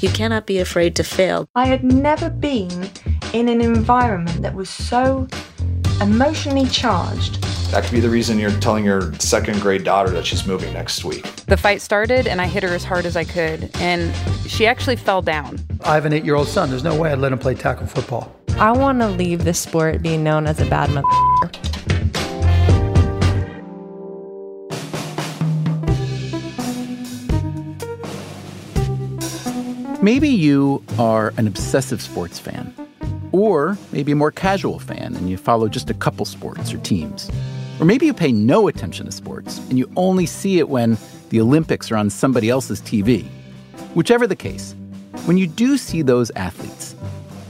You cannot be afraid to fail. I had never been in an environment that was so emotionally charged. That could be the reason you're telling your second grade daughter that she's moving next week. The fight started, and I hit her as hard as I could, and she actually fell down. I have an eight year old son. There's no way I'd let him play tackle football. I want to leave this sport being known as a bad mother. Maybe you are an obsessive sports fan, or maybe a more casual fan and you follow just a couple sports or teams. Or maybe you pay no attention to sports and you only see it when the Olympics are on somebody else's TV. Whichever the case, when you do see those athletes,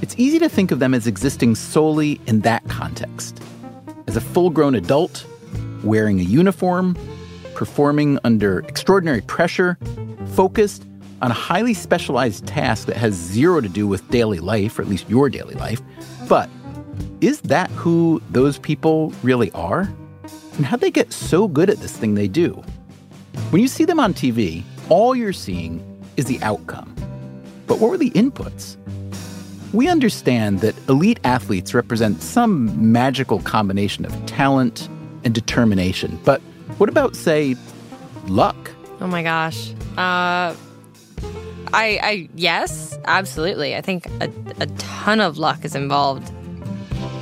it's easy to think of them as existing solely in that context. As a full grown adult, wearing a uniform, performing under extraordinary pressure, focused on a highly specialized task that has zero to do with daily life, or at least your daily life. But is that who those people really are? And how'd they get so good at this thing they do? When you see them on TV, all you're seeing is the outcome. But what were the inputs? We understand that elite athletes represent some magical combination of talent and determination. But what about, say, luck? Oh my gosh. Uh, I, I yes, absolutely. I think a, a ton of luck is involved.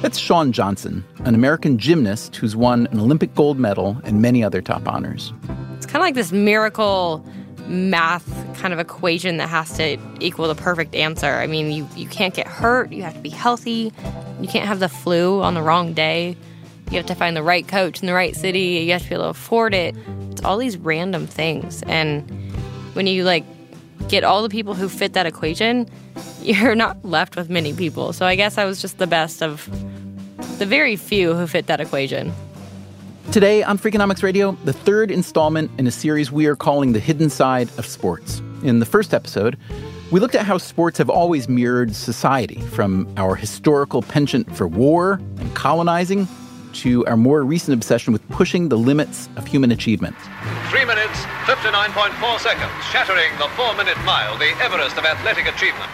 That's Shawn Johnson, an American gymnast who's won an Olympic gold medal and many other top honors. It's kind of like this miracle math kind of equation that has to equal the perfect answer. I mean, you, you can't get hurt, you have to be healthy, you can't have the flu on the wrong day, you have to find the right coach in the right city, you have to be able to afford it. It's all these random things. And when you like get all the people who fit that equation, you're not left with many people. So I guess I was just the best of the very few who fit that equation. Today on Freakonomics Radio, the third installment in a series we are calling The Hidden Side of Sports. In the first episode, we looked at how sports have always mirrored society, from our historical penchant for war and colonizing to our more recent obsession with pushing the limits of human achievement. 3 minutes, 59.4 seconds, shattering the four minute mile, the Everest of athletic achievement.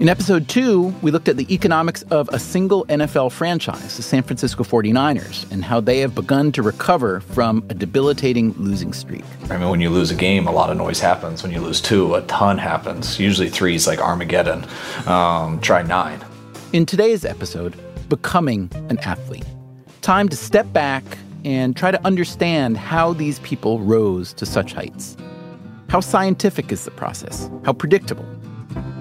In episode two, we looked at the economics of a single NFL franchise, the San Francisco 49ers, and how they have begun to recover from a debilitating losing streak. I mean, when you lose a game, a lot of noise happens. When you lose two, a ton happens. Usually three is like Armageddon. Um, try nine. In today's episode, Becoming an Athlete. Time to step back and try to understand how these people rose to such heights. How scientific is the process? How predictable?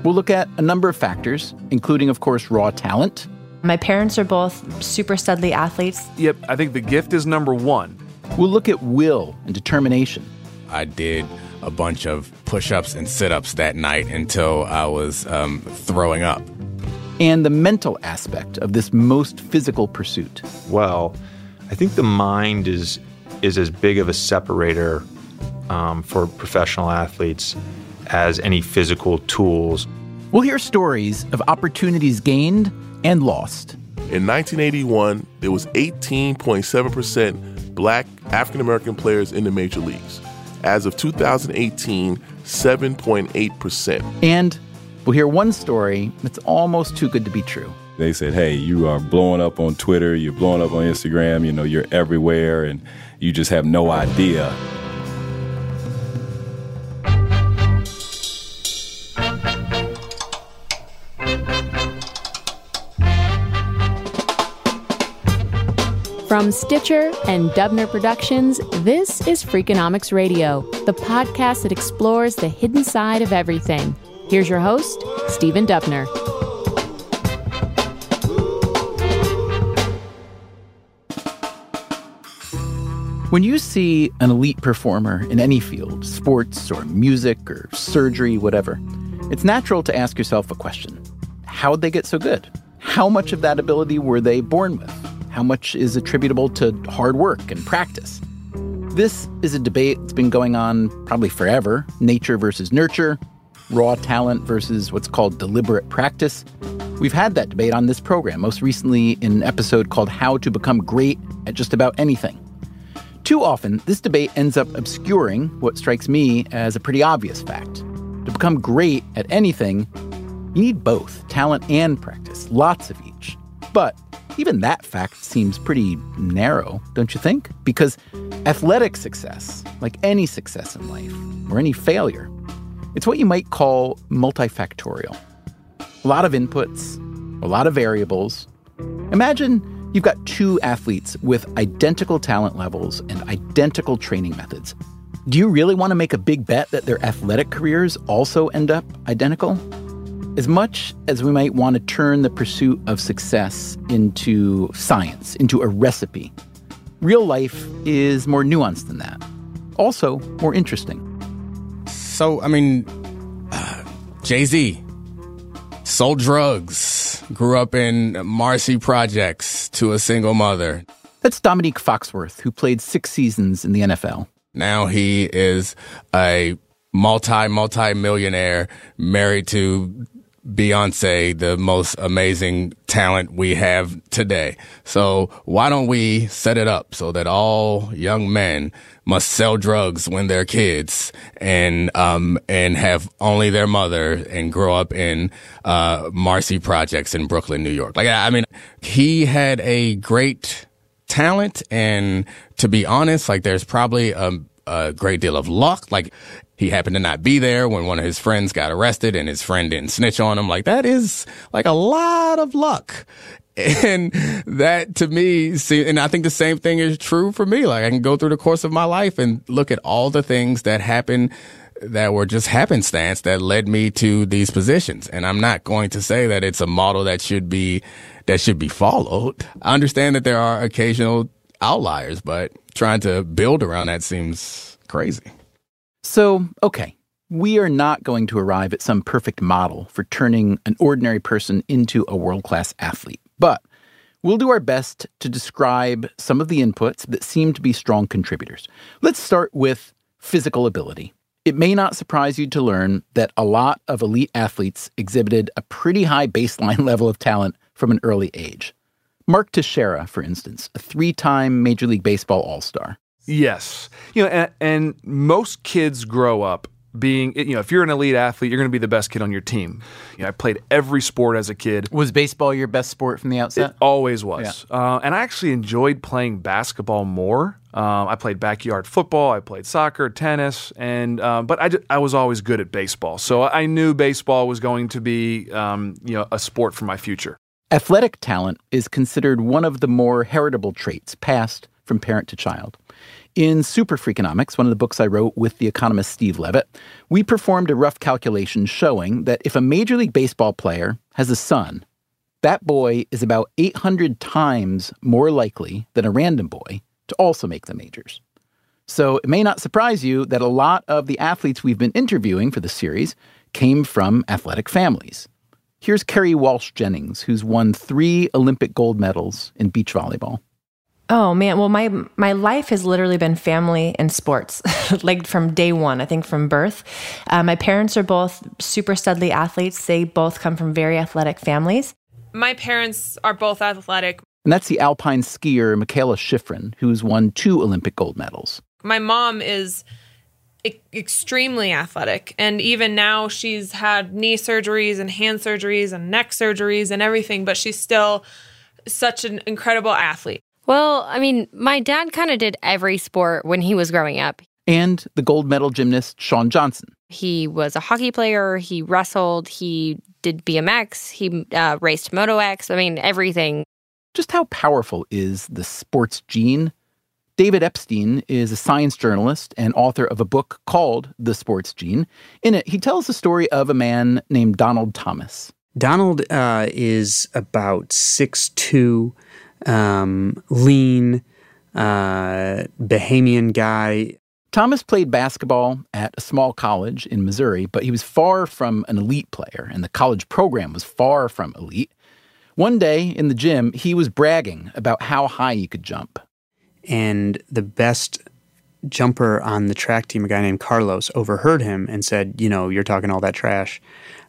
We'll look at a number of factors, including, of course, raw talent. My parents are both super studly athletes. Yep, I think the gift is number one. We'll look at will and determination. I did a bunch of push ups and sit ups that night until I was um, throwing up. And the mental aspect of this most physical pursuit. Well, I think the mind is is as big of a separator um, for professional athletes as any physical tools. We'll hear stories of opportunities gained and lost. In 1981, there was 18.7% black African American players in the major leagues. As of 2018, 7.8%. And We'll hear one story that's almost too good to be true. They said, hey, you are blowing up on Twitter, you're blowing up on Instagram, you know, you're everywhere, and you just have no idea. From Stitcher and Dubner Productions, this is Freakonomics Radio, the podcast that explores the hidden side of everything Here's your host, Stephen Dubner. When you see an elite performer in any field, sports or music or surgery, whatever, it's natural to ask yourself a question How'd they get so good? How much of that ability were they born with? How much is attributable to hard work and practice? This is a debate that's been going on probably forever nature versus nurture, raw talent versus what's called deliberate practice. We've had that debate on this program, most recently in an episode called How to Become Great at Just About Anything. Too often, this debate ends up obscuring what strikes me as a pretty obvious fact. To become great at anything, you need both talent and practice, lots of each. But even that fact seems pretty narrow, don't you think? Because athletic success, like any success in life or any failure, it's what you might call multifactorial. A lot of inputs, a lot of variables. Imagine you've got two athletes with identical talent levels and identical training methods. Do you really want to make a big bet that their athletic careers also end up identical? As much as we might want to turn the pursuit of success into science, into a recipe, real life is more nuanced than that. Also, more interesting. So, I mean, uh, Jay Z sold drugs, grew up in Marcy Projects to a single mother. That's Dominique Foxworth, who played six seasons in the NFL. Now he is a multi, multi millionaire married to Beyonce, the most amazing talent we have today. So why don't we set it up so that all young men must sell drugs when they're kids and, um, and have only their mother and grow up in, uh, Marcy projects in Brooklyn, New York. Like, I mean, he had a great talent and to be honest, like there's probably a, a great deal of luck. Like he happened to not be there when one of his friends got arrested and his friend didn't snitch on him. Like that is like a lot of luck. And that to me, and I think the same thing is true for me. Like I can go through the course of my life and look at all the things that happened that were just happenstance that led me to these positions. And I'm not going to say that it's a model that should be, that should be followed. I understand that there are occasional outliers, but trying to build around that seems crazy. So, okay, we are not going to arrive at some perfect model for turning an ordinary person into a world class athlete, but we'll do our best to describe some of the inputs that seem to be strong contributors. Let's start with physical ability. It may not surprise you to learn that a lot of elite athletes exhibited a pretty high baseline level of talent from an early age. Mark Teixeira, for instance, a three time Major League Baseball All Star. Yes. You know, and, and, most kids grow up being, you know, if you're an elite athlete, you're going to be the best kid on your team. You know, I played every sport as a kid. Was baseball your best sport from the outset? It always was. Yeah. Uh, and I actually enjoyed playing basketball more. Um, I played backyard football, I played soccer, tennis, and um, but I, I was always good at baseball. So I knew baseball was going to be, um, you know, a sport for my future. Athletic talent is considered one of the more heritable traits passed from parent to child. In Super Freakonomics, one of the books I wrote with the economist Steve Levitt, we performed a rough calculation showing that if a Major League Baseball player has a son, that boy is about 800 times more likely than a random boy to also make the majors. So it may not surprise you that a lot of the athletes we've been interviewing for the series came from athletic families. Here's Kerri Walsh Jennings, who's won three Olympic gold medals in beach volleyball. Oh man, well my my life has literally been family and sports, like from day one. I think from birth. Uh, my parents are both super studly athletes. They both come from very athletic families. My parents are both athletic. And that's the alpine skier Mikaela Shiffrin, who's won two Olympic gold medals. My mom is e- extremely athletic, and even now she's had knee surgeries and hand surgeries and neck surgeries and everything, but she's still such an incredible athlete. Well, I mean, my dad kind of did every sport when he was growing up. And the gold medal gymnast Shawn Johnson. He was a hockey player, he wrestled, he did BMX, he uh, raced Moto X. I mean, everything. Just how powerful is the sports gene? David Epstein is a science journalist and author of a book called The Sports Gene. In it, he tells the story of a man named Donald Thomas. Donald uh, is about 6'2, um, lean, uh, Bahamian guy. Thomas played basketball at a small college in Missouri, but he was far from an elite player, and the college program was far from elite. One day in the gym, he was bragging about how high he could jump. And the best jumper on the track team, a guy named Carlos, overheard him and said, You know, you're talking all that trash.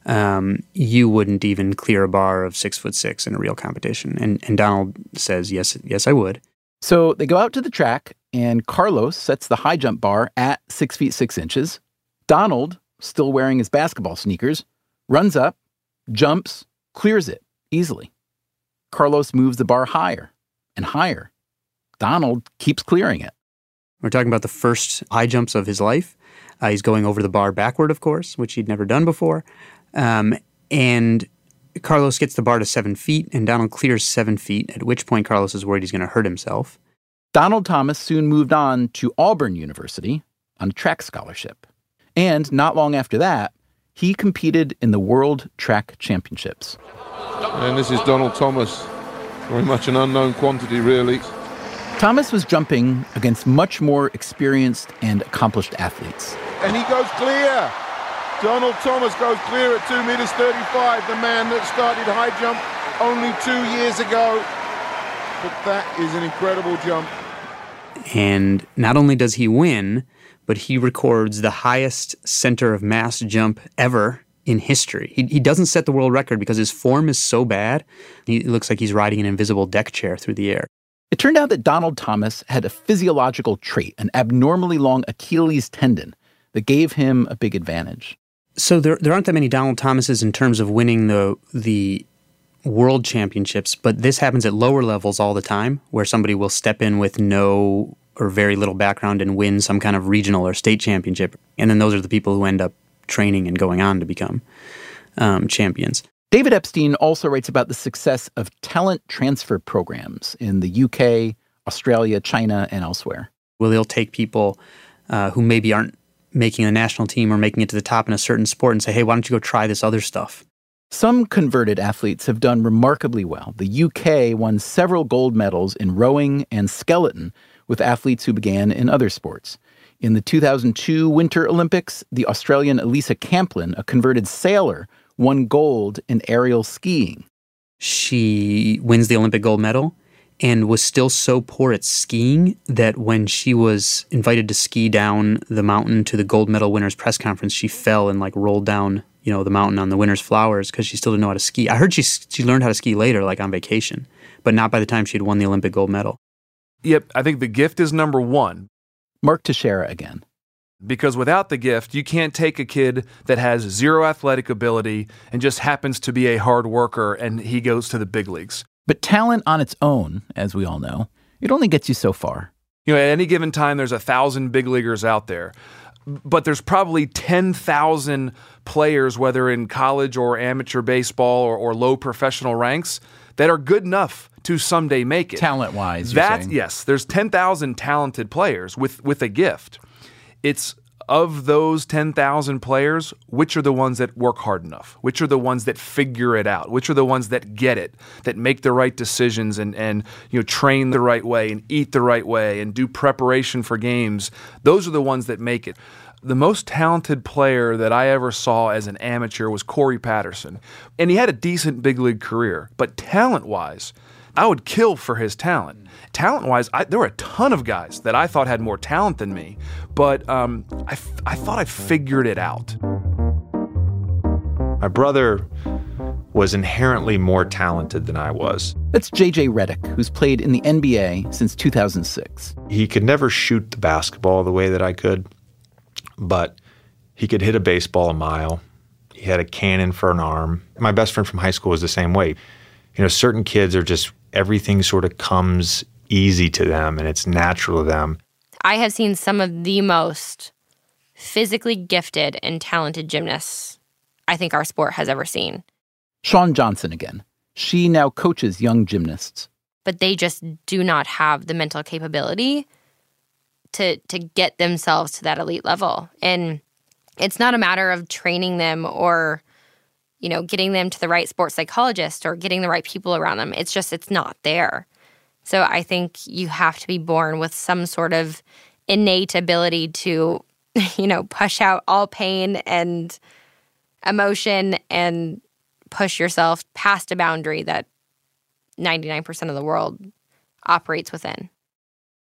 Um, you wouldn't even clear a bar of six foot six in a real competition. And, and Donald says, Yes, yes, I would. So they go out to the track, and Carlos sets the high jump bar at six feet six inches. Donald, still wearing his basketball sneakers, runs up, jumps, clears it easily. Carlos moves the bar higher and higher. Donald keeps clearing it. We're talking about the first high jumps of his life. Uh, he's going over the bar backward, of course, which he'd never done before. Um, and Carlos gets the bar to seven feet, and Donald clears seven feet, at which point Carlos is worried he's going to hurt himself. Donald Thomas soon moved on to Auburn University on a track scholarship. And not long after that, he competed in the World Track Championships. And this is Donald Thomas, very much an unknown quantity, really. Thomas was jumping against much more experienced and accomplished athletes. And he goes clear. Donald Thomas goes clear at 2 meters 35, the man that started high jump only two years ago. But that is an incredible jump. And not only does he win, but he records the highest center of mass jump ever in history. He, he doesn't set the world record because his form is so bad, he looks like he's riding an invisible deck chair through the air. It turned out that Donald Thomas had a physiological trait, an abnormally long Achilles tendon, that gave him a big advantage. So there, there aren't that many Donald Thomases in terms of winning the the world championships, but this happens at lower levels all the time, where somebody will step in with no or very little background and win some kind of regional or state championship, and then those are the people who end up training and going on to become um, champions. David Epstein also writes about the success of talent transfer programs in the UK, Australia, China, and elsewhere. Well, they'll take people uh, who maybe aren't making a national team or making it to the top in a certain sport and say, hey, why don't you go try this other stuff? Some converted athletes have done remarkably well. The UK won several gold medals in rowing and skeleton with athletes who began in other sports. In the 2002 Winter Olympics, the Australian Alisa Camplin, a converted sailor, won gold in aerial skiing. She wins the Olympic gold medal and was still so poor at skiing that when she was invited to ski down the mountain to the gold medal winners press conference, she fell and like rolled down, you know, the mountain on the winner's flowers because she still didn't know how to ski. I heard she she learned how to ski later, like on vacation, but not by the time she had won the Olympic gold medal. Yep, I think the gift is number one. Mark Teixeira again. Because without the gift, you can't take a kid that has zero athletic ability and just happens to be a hard worker and he goes to the big leagues. But talent on its own, as we all know, it only gets you so far. You know, at any given time, there's a thousand big leaguers out there, but there's probably 10,000 players, whether in college or amateur baseball or, or low professional ranks, that are good enough to someday make it. Talent wise, that yes, there's 10,000 talented players with with a gift. It's of those 10,000 players, which are the ones that work hard enough? Which are the ones that figure it out? Which are the ones that get it, that make the right decisions and, and you know train the right way and eat the right way and do preparation for games? Those are the ones that make it. The most talented player that I ever saw as an amateur was Corey Patterson. And he had a decent big league career, but talent wise, I would kill for his talent. Talent wise, there were a ton of guys that I thought had more talent than me, but um, I, f- I thought I figured it out. My brother was inherently more talented than I was. That's JJ Redick, who's played in the NBA since 2006. He could never shoot the basketball the way that I could, but he could hit a baseball a mile. He had a cannon for an arm. My best friend from high school was the same way. You know, certain kids are just everything sort of comes easy to them and it's natural to them. I have seen some of the most physically gifted and talented gymnasts I think our sport has ever seen. Shawn Johnson again. She now coaches young gymnasts. but they just do not have the mental capability to to get themselves to that elite level. And it's not a matter of training them or you know, getting them to the right sports psychologist or getting the right people around them. It's just it's not there. So I think you have to be born with some sort of innate ability to, you know, push out all pain and emotion and push yourself past a boundary that 99% of the world operates within.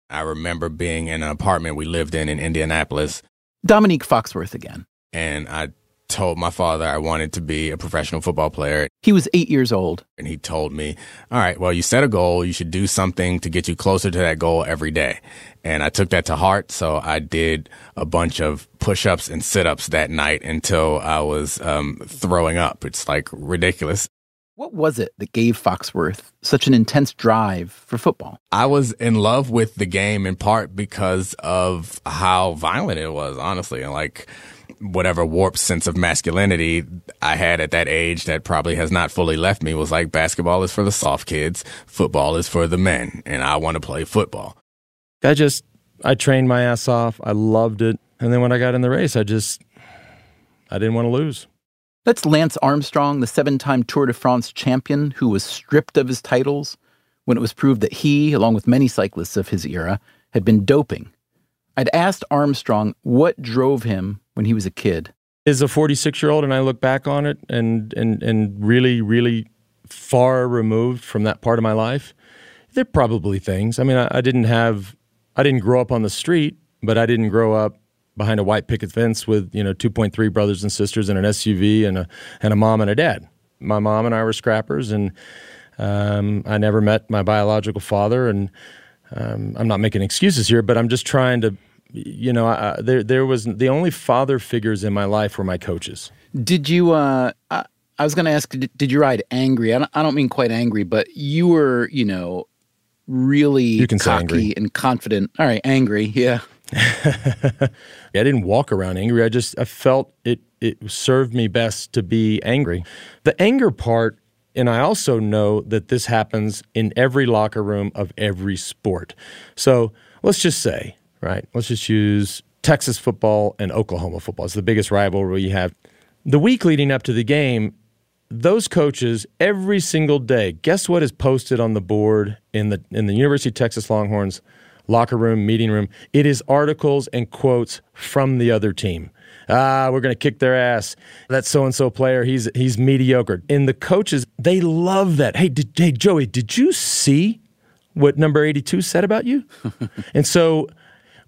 I remember being in an apartment we lived in in Indianapolis. Dominique Foxworth again. And I told my father I wanted to be a professional football player. He was eight years old. And he told me, all right, well, you set a goal. You should do something to get you closer to that goal every day. And I took that to heart. So I did a bunch of push ups and sit ups that night until I was um, throwing up. It's like ridiculous. What was it that gave Foxworth such an intense drive for football? I was in love with the game in part because of how violent it was, honestly. And like, whatever warped sense of masculinity I had at that age that probably has not fully left me was like basketball is for the soft kids, football is for the men, and I want to play football. I just I trained my ass off. I loved it. And then when I got in the race, I just I didn't want to lose. That's Lance Armstrong, the seven-time Tour de France champion who was stripped of his titles when it was proved that he, along with many cyclists of his era, had been doping. I'd asked Armstrong what drove him when he was a kid. As a 46 year old, and I look back on it and, and, and really, really far removed from that part of my life, there are probably things. I mean, I, I didn't have, I didn't grow up on the street, but I didn't grow up behind a white picket fence with, you know, 2.3 brothers and sisters and an SUV and a, and a mom and a dad. My mom and I were scrappers, and um, I never met my biological father. And um, I'm not making excuses here, but I'm just trying to you know, I, there there was the only father figures in my life were my coaches. Did you? Uh, I, I was going to ask, did, did, you ride angry? I don't, I don't mean quite angry, but you were, you know, really you can cocky and confident. All right, angry, yeah. I didn't walk around angry. I just I felt it it served me best to be angry. The anger part and I also know that this happens in every locker room of every sport. So let's just say right? Let's just use Texas football and Oklahoma football. It's the biggest rivalry you have. The week leading up to the game, those coaches every single day, guess what is posted on the board in the in the University of Texas Longhorns locker room, meeting room? It is articles and quotes from the other team. Ah, we're going to kick their ass. That so and so player, he's he's mediocre. And the coaches, they love that. Hey, did, hey Joey, did you see what number 82 said about you? and so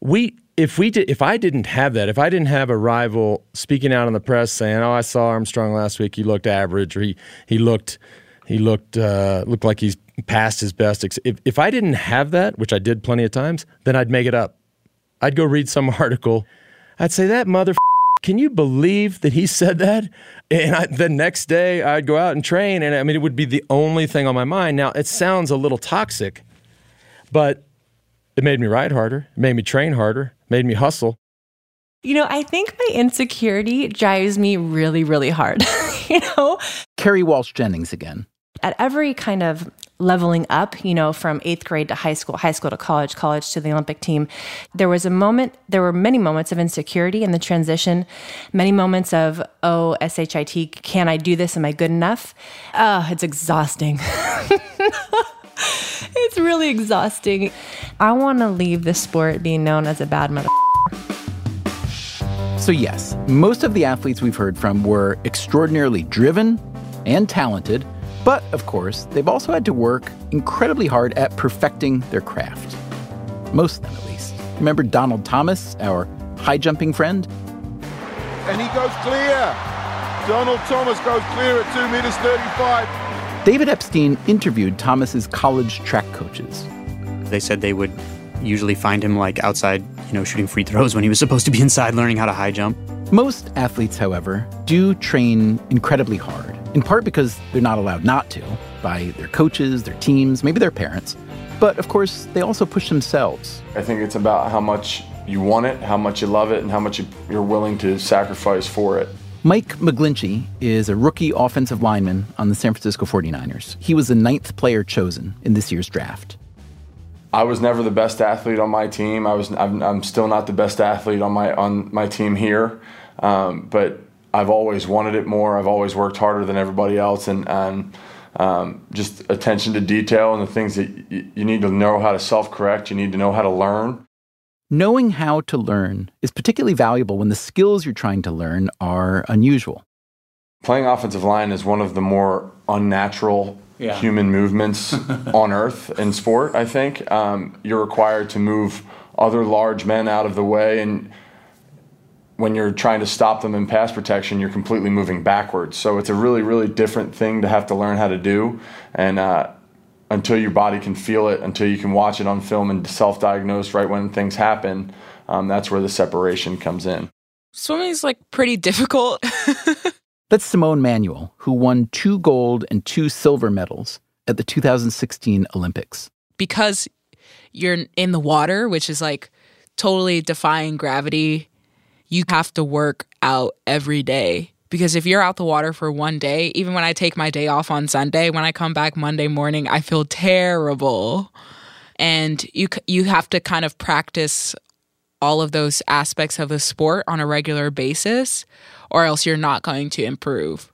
we if we did if I didn't have that, if I didn't have a rival speaking out in the press saying, "Oh, I saw Armstrong last week. He looked average, or he he looked he looked uh, looked like he's past his best." If if I didn't have that, which I did plenty of times, then I'd make it up. I'd go read some article. I'd say that mother. Can you believe that he said that? And I, the next day, I'd go out and train, and I mean, it would be the only thing on my mind. Now, it sounds a little toxic, but it made me ride harder, it made me train harder, made me hustle. You know, I think my insecurity drives me really, really hard. you know? Kerri Walsh Jennings again. At every kind of leveling up, you know, from eighth grade to high school, high school to college, college to the Olympic team, there was a moment, there were many moments of insecurity in the transition, many moments of, oh, SHIT, can I do this? Am I good enough? Oh, it's exhausting. it's really exhausting. I want to leave the sport being known as a bad mother. So, yes, most of the athletes we've heard from were extraordinarily driven and talented, but of course, they've also had to work incredibly hard at perfecting their craft. Most of them, at least. Remember Donald Thomas, our high jumping friend? And he goes clear. Donald Thomas goes clear at 2 meters 35. David Epstein interviewed Thomas's college track coaches. They said they would usually find him like outside, you know, shooting free throws when he was supposed to be inside learning how to high jump. Most athletes, however, do train incredibly hard, in part because they're not allowed not to by their coaches, their teams, maybe their parents. But of course, they also push themselves. I think it's about how much you want it, how much you love it, and how much you're willing to sacrifice for it. Mike McGlinchey is a rookie offensive lineman on the San Francisco 49ers. He was the ninth player chosen in this year's draft. I was never the best athlete on my team. I was. I'm, I'm still not the best athlete on my on my team here, um, but I've always wanted it more. I've always worked harder than everybody else, and and um, just attention to detail and the things that y- you need to know how to self correct. You need to know how to learn. Knowing how to learn is particularly valuable when the skills you're trying to learn are unusual. Playing offensive line is one of the more unnatural Yeah. human movements on earth in sport. I think um, you're required to move other large men out of the way, and when you're trying to stop them in pass protection, you're completely moving backwards. So it's a really, really different thing to have to learn how to do, and uh, until your body can feel it, until you can watch it on film and self-diagnose right when things happen, um, that's where the separation comes in. Swimming is like pretty difficult. That's Simone Manuel, who won two gold and two silver medals at the 2016 Olympics. because you're in the water, which is like totally defying gravity. You have to work out every day. Because if you're out the water for one day, even when I take my day off on Sunday, when I come back Monday morning, I feel terrible. And you you have to kind of practice all of those aspects of the sport on a regular basis or else you're not going to improve.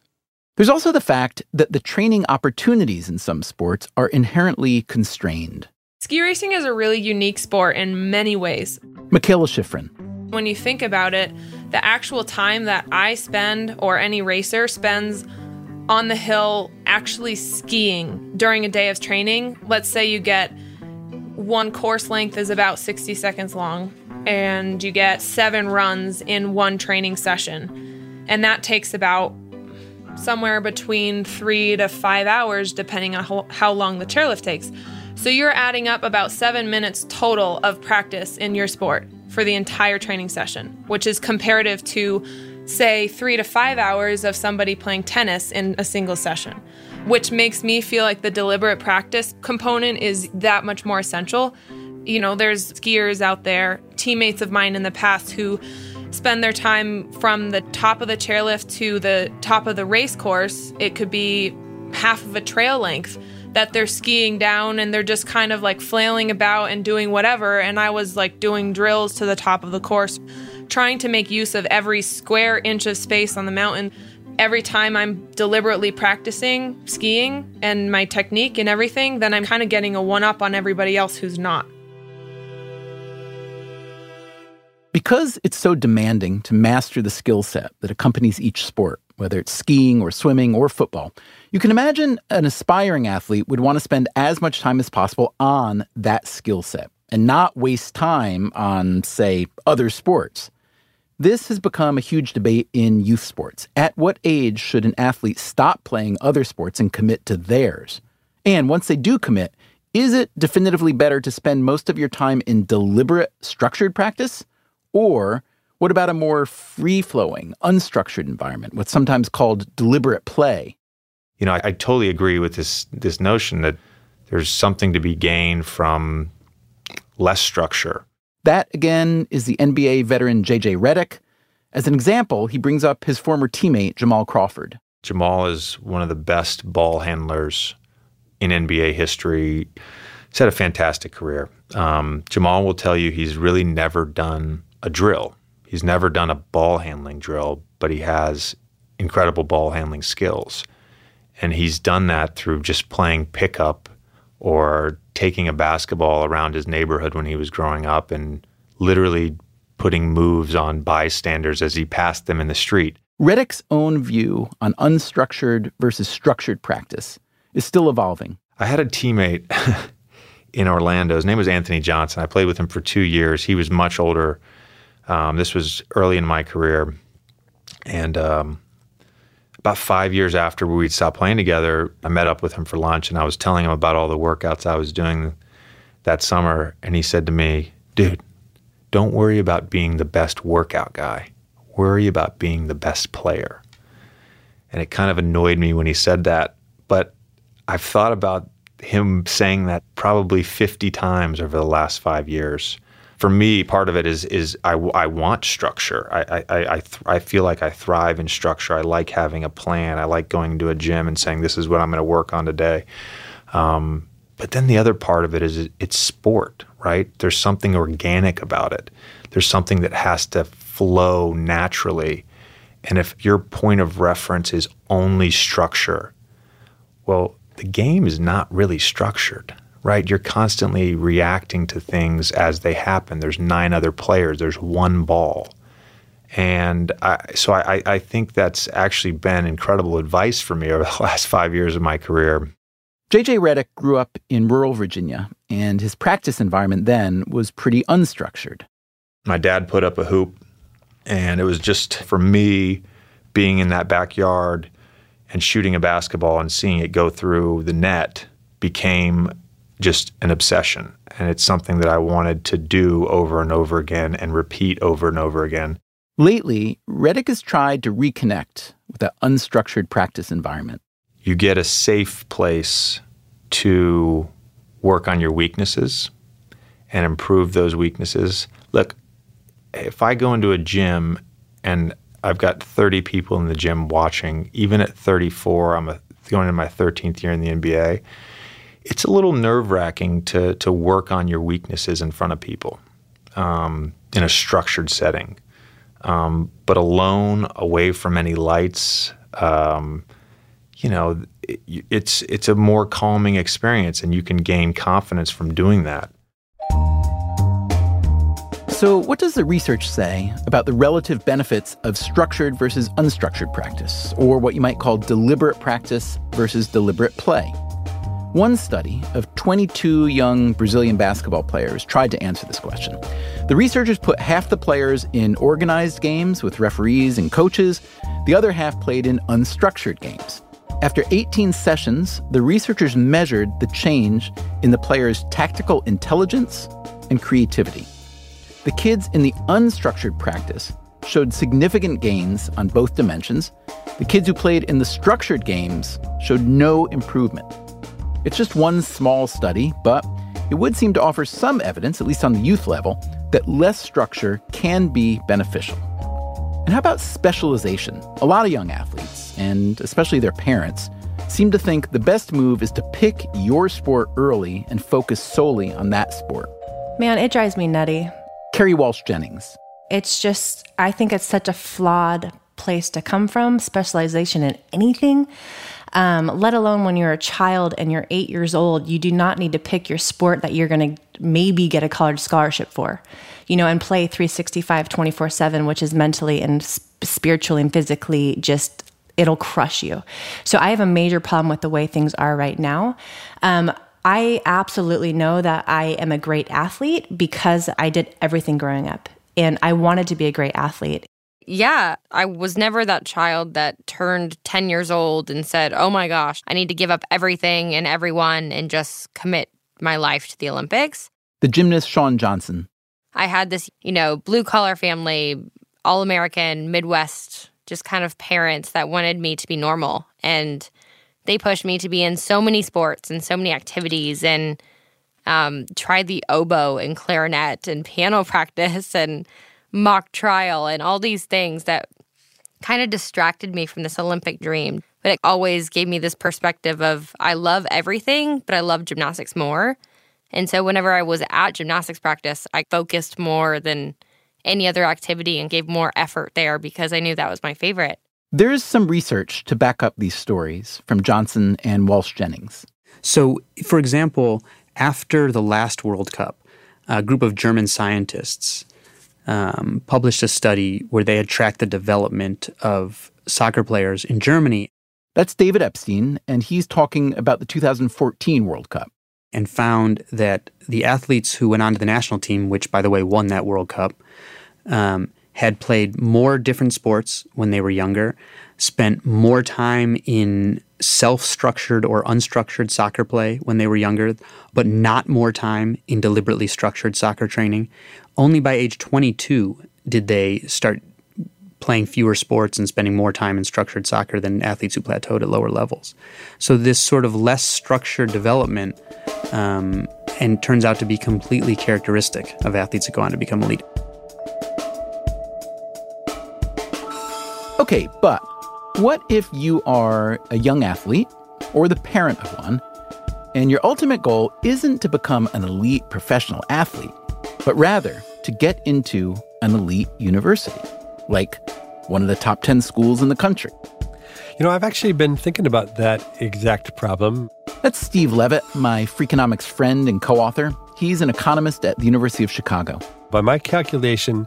There's also the fact that the training opportunities in some sports are inherently constrained. Ski racing is a really unique sport in many ways. Mikaela Shiffrin. When you think about it, the actual time that I spend or any racer spends on the hill actually skiing during a day of training, let's say you get one course length is about 60 seconds long and you get seven runs in one training session. And that takes about somewhere between three to five hours, depending on how, long the chairlift takes. So you're adding up about seven minutes total of practice in your sport for the entire training session, which is comparative to, say, three to five hours of somebody playing tennis in a single session, which makes me feel like the deliberate practice component is that much more essential. You know, there's skiers out there, teammates of mine in the past who spend their time from the top of the chairlift to the top of the race course. It could be half of a trail length that they're skiing down and they're just kind of like flailing about and doing whatever. And I was like doing drills to the top of the course, trying to make use of every square inch of space on the mountain. Every time I'm deliberately practicing skiing and my technique and everything, then I'm kind of getting a one up on everybody else who's not. Because it's so demanding to master the skill set that accompanies each sport, whether it's skiing or swimming or football, you can imagine an aspiring athlete would want to spend as much time as possible on that skill set and not waste time on, say, other sports. This has become a huge debate in youth sports. At what age should an athlete stop playing other sports and commit to theirs? And once they do commit, is it definitively better to spend most of your time in deliberate, structured practice? Or what about a more free flowing, unstructured environment, what's sometimes called deliberate play? You know, I, I totally agree with this this notion that there's something to be gained from less structure. That, again, is the NBA veteran JJ Redick. As an example, he brings up his former teammate, Jamal Crawford. Jamal is one of the best ball handlers in NBA history. He's had a fantastic career. Um, Jamal will tell you he's really never done a drill. He's never done a ball handling drill, but he has incredible ball handling skills. And he's done that through just playing pickup or taking a basketball around his neighborhood when he was growing up and literally putting moves on bystanders as he passed them in the street. Redick's own view on unstructured versus structured practice is still evolving. I had a teammate in Orlando. His name was Anthony Johnson. I played with him for two years. He was much older. Um, this was early in my career. And um, about five years after we'd stopped playing together, I met up with him for lunch and I was telling him about all the workouts I was doing that summer. And he said to me, Dude, don't worry about being the best workout guy. Worry about being the best player. And it kind of annoyed me when he said that. But I've thought about him saying that probably 50 times over the last five years. For me, part of it is is I, I want structure. I I I, th- I feel like I thrive in structure. I like having a plan. I like going to a gym and saying this is what I'm going to work on today. Um, but then the other part of it is it's sport, right? There's something organic about it. There's something that has to flow naturally. And if your point of reference is only structure, well, the game is not really structured right? You're constantly reacting to things as they happen. There's nine other players, there's one ball. And I, so I, I think that's actually been incredible advice for me over the last five years of my career. JJ Redick grew up in rural Virginia, and his practice environment then was pretty unstructured. My dad put up a hoop, and it was just for me being in that backyard and shooting a basketball and seeing it go through the net became just an obsession. And it's something that I wanted to do over and over again and repeat over and over again. Lately, Redick has tried to reconnect with that unstructured practice environment. You get a safe place to work on your weaknesses and improve those weaknesses. Look, if I go into a gym and I've got 30 people in the gym watching, even at 34, I'm a, going into my 13th year in the NBA it's a little nerve wracking to to work on your weaknesses in front of people um, in a structured setting. Um, but alone, away from any lights, um, you know, it, it's it's a more calming experience, and you can gain confidence from doing that. So, what does the research say about the relative benefits of structured versus unstructured practice, or what you might call deliberate practice versus deliberate play? One study of 22 young Brazilian basketball players tried to answer this question. The researchers put half the players in organized games with referees and coaches, the other half played in unstructured games. After 18 sessions, the researchers measured the change in the players' tactical intelligence and creativity. The kids in the unstructured practice showed significant gains on both dimensions. The kids who played in the structured games showed no improvement. It's just one small study, but it would seem to offer some evidence, at least on the youth level, that less structure can be beneficial. And how about specialization? A lot of young athletes, and especially their parents, seem to think the best move is to pick your sport early and focus solely on that sport. Man, it drives me nutty. Kerri Walsh Jennings. It's just, I think it's such a flawed place to come from, specialization in anything um, let alone when you're a child and you're eight years old, you do not need to pick your sport that you're going to maybe get a college scholarship for, you know, and play 365, 24 7, which is mentally and spiritually and physically just, it'll crush you. So I have a major problem with the way things are right now. Um, I absolutely know that I am a great athlete because I did everything growing up and I wanted to be a great athlete yeah, I was never that child that turned 10 years old and said, oh my gosh, I need to give up everything and everyone and just commit my life to the Olympics. The gymnast Shawn Johnson. I had this, you know, blue collar family, all American, Midwest, just kind of parents that wanted me to be normal. And they pushed me to be in so many sports and so many activities and um, tried the oboe and clarinet and piano practice and mock trial and all these things that kind of distracted me from this Olympic dream. But it always gave me this perspective of I love everything, but I love gymnastics more. And so whenever I was at gymnastics practice, I focused more than any other activity and gave more effort there because I knew that was my favorite. There's some research to back up these stories from Johnson and Walsh Jennings. So, for example, after the last World Cup, a group of German scientists um, published a study where they had tracked the development of soccer players in Germany. That's David Epstein, and he's talking about the 2014 World Cup. And found that the athletes who went on to the national team, which, by the way, won that World Cup, um, had played more different sports when they were younger, spent more time in self structured or unstructured soccer play when they were younger, but not more time in deliberately structured soccer training. Only by age 22 did they start playing fewer sports and spending more time in structured soccer than athletes who plateaued at lower levels. So, this sort of less structured development um, and turns out to be completely characteristic of athletes that go on to become elite. Okay, but what if you are a young athlete or the parent of one, and your ultimate goal isn't to become an elite professional athlete, but rather to get into an elite university, like one of the top 10 schools in the country? You know, I've actually been thinking about that exact problem. That's Steve Levitt, my Freakonomics friend and co author. He's an economist at the University of Chicago. By my calculation,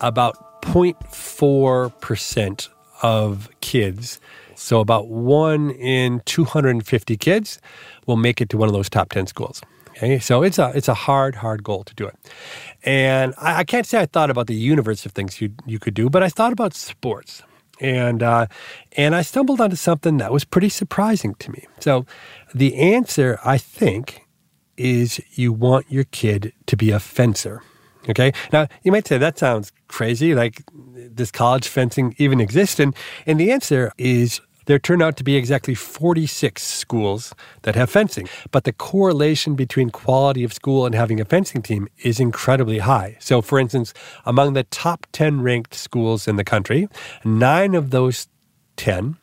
about 0.4% of kids, so about one in 250 kids, will make it to one of those top 10 schools. Okay, so it's a it's a hard, hard goal to do it. And I, I can't say I thought about the universe of things you you could do, but I thought about sports and uh, and I stumbled onto something that was pretty surprising to me. So, the answer I think is you want your kid to be a fencer. Okay, now you might say that sounds crazy. Like, does college fencing even exist? And and the answer is there turn out to be exactly 46 schools that have fencing, but the correlation between quality of school and having a fencing team is incredibly high. So, for instance, among the top 10 ranked schools in the country, nine of those 10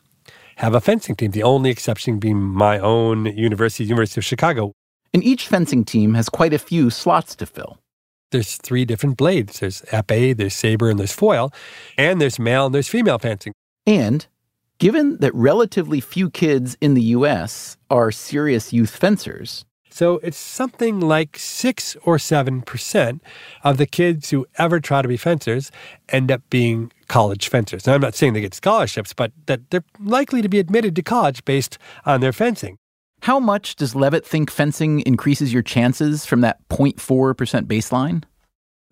have a fencing team, the only exception being my own university, University of Chicago. And each fencing team has quite a few slots to fill. There's three different blades. There's epee, there's saber, and there's foil. And there's male and there's female fencing. And Given that relatively few kids in the US are serious youth fencers, so it's something like 6 or 7% of the kids who ever try to be fencers end up being college fencers. Now, I'm not saying they get scholarships, but that they're likely to be admitted to college based on their fencing. How much does Levitt think fencing increases your chances from that 0.4% baseline?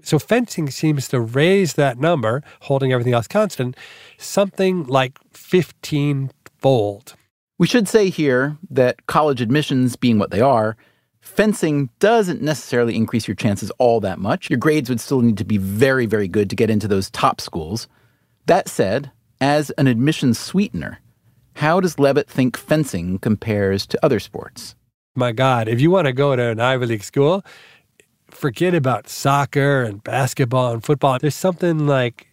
So fencing seems to raise that number, holding everything else constant, something like 15 fold. We should say here that college admissions being what they are, fencing doesn't necessarily increase your chances all that much. Your grades would still need to be very, very good to get into those top schools. That said, as an admissions sweetener, how does Levitt think fencing compares to other sports? My God, if you want to go to an Ivy League school, forget about soccer and basketball and football. There's something like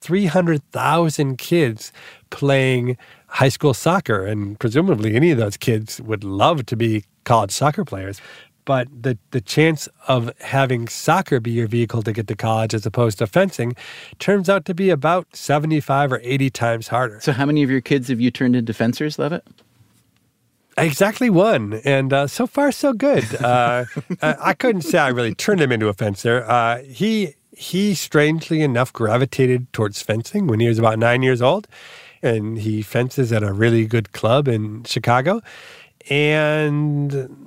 300,000 kids playing high school soccer, and presumably any of those kids would love to be college soccer players. But the, the chance of having soccer be your vehicle to get to college as opposed to fencing turns out to be about 75 or 80 times harder. So, how many of your kids have you turned into fencers, Levitt? Exactly one, and uh, so far so good. Uh, I couldn't say I really turned him into a fencer. Uh, he he strangely enough gravitated towards fencing when he was about nine years old, and he fences at a really good club in Chicago. And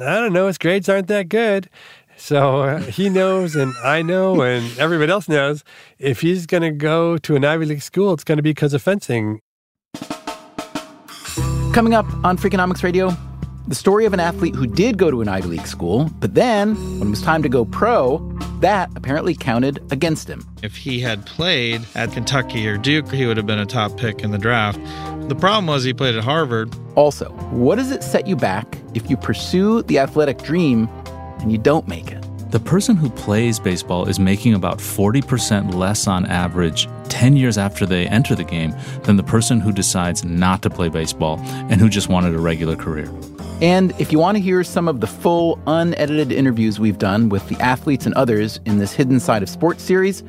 I don't know, his grades aren't that good. So uh, he knows, and I know, and everybody else knows if he's going to go to an Ivy League school, it's going to be because of fencing. Coming up on Freakonomics Radio, the story of an athlete who did go to an Ivy League school, but then, when it was time to go pro, that apparently counted against him. If he had played at Kentucky or Duke, he would have been a top pick in the draft. The problem was he played at Harvard. Also, what does it set you back if you pursue the athletic dream and you don't make it? The person who plays baseball is making about 40% less on average 10 years after they enter the game than the person who decides not to play baseball and who just wanted a regular career. And if you want to hear some of the full, unedited interviews we've done with the athletes and others in this Hidden Side of Sports series,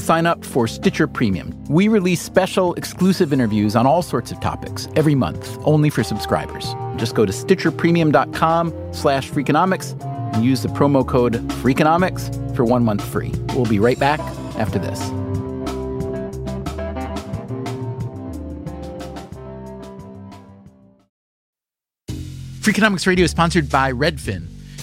sign up for Stitcher Premium. We release special, exclusive interviews on all sorts of topics every month, only for subscribers. Just go to stitcherpremium.com slash freakonomics and use the promo code Freakonomics for one month free. We'll be right back after this. Freakonomics Radio is sponsored by Redfin.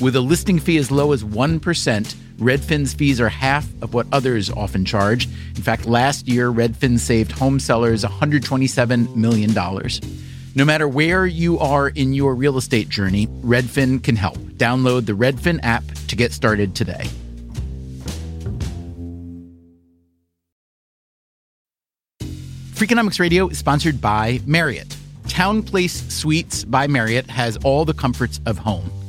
With a listing fee as low as 1%, Redfin's fees are half of what others often charge. In fact, last year, Redfin saved home sellers $127 million. No matter where you are in your real estate journey, Redfin can help. Download the Redfin app to get started today. Freakonomics Radio is sponsored by Marriott. TownePlace Suites by Marriott has all the comforts of home.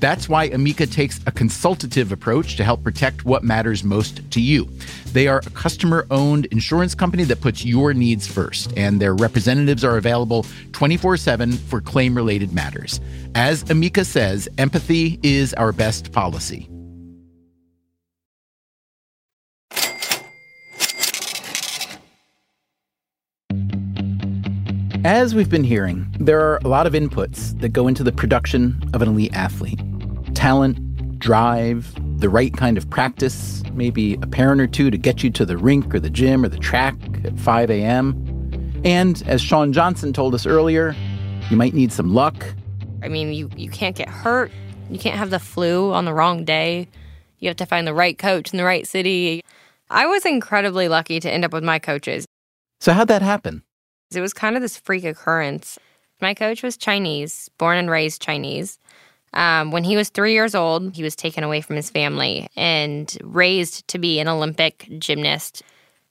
That's why Amica takes a consultative approach to help protect what matters most to you. They are a customer owned insurance company that puts your needs first, and their representatives are available 24 7 for claim related matters. As Amica says, empathy is our best policy. As we've been hearing, there are a lot of inputs that go into the production of an elite athlete talent, drive, the right kind of practice, maybe a parent or two to get you to the rink or the gym or the track at 5 a.m. And as Shawn Johnson told us earlier, you might need some luck. I mean, you, you can't get hurt. You can't have the flu on the wrong day. You have to find the right coach in the right city. I was incredibly lucky to end up with my coaches. So, how'd that happen? It was kind of this freak occurrence. My coach was Chinese, born and raised Chinese. Um, when he was three years old, he was taken away from his family and raised to be an Olympic gymnast.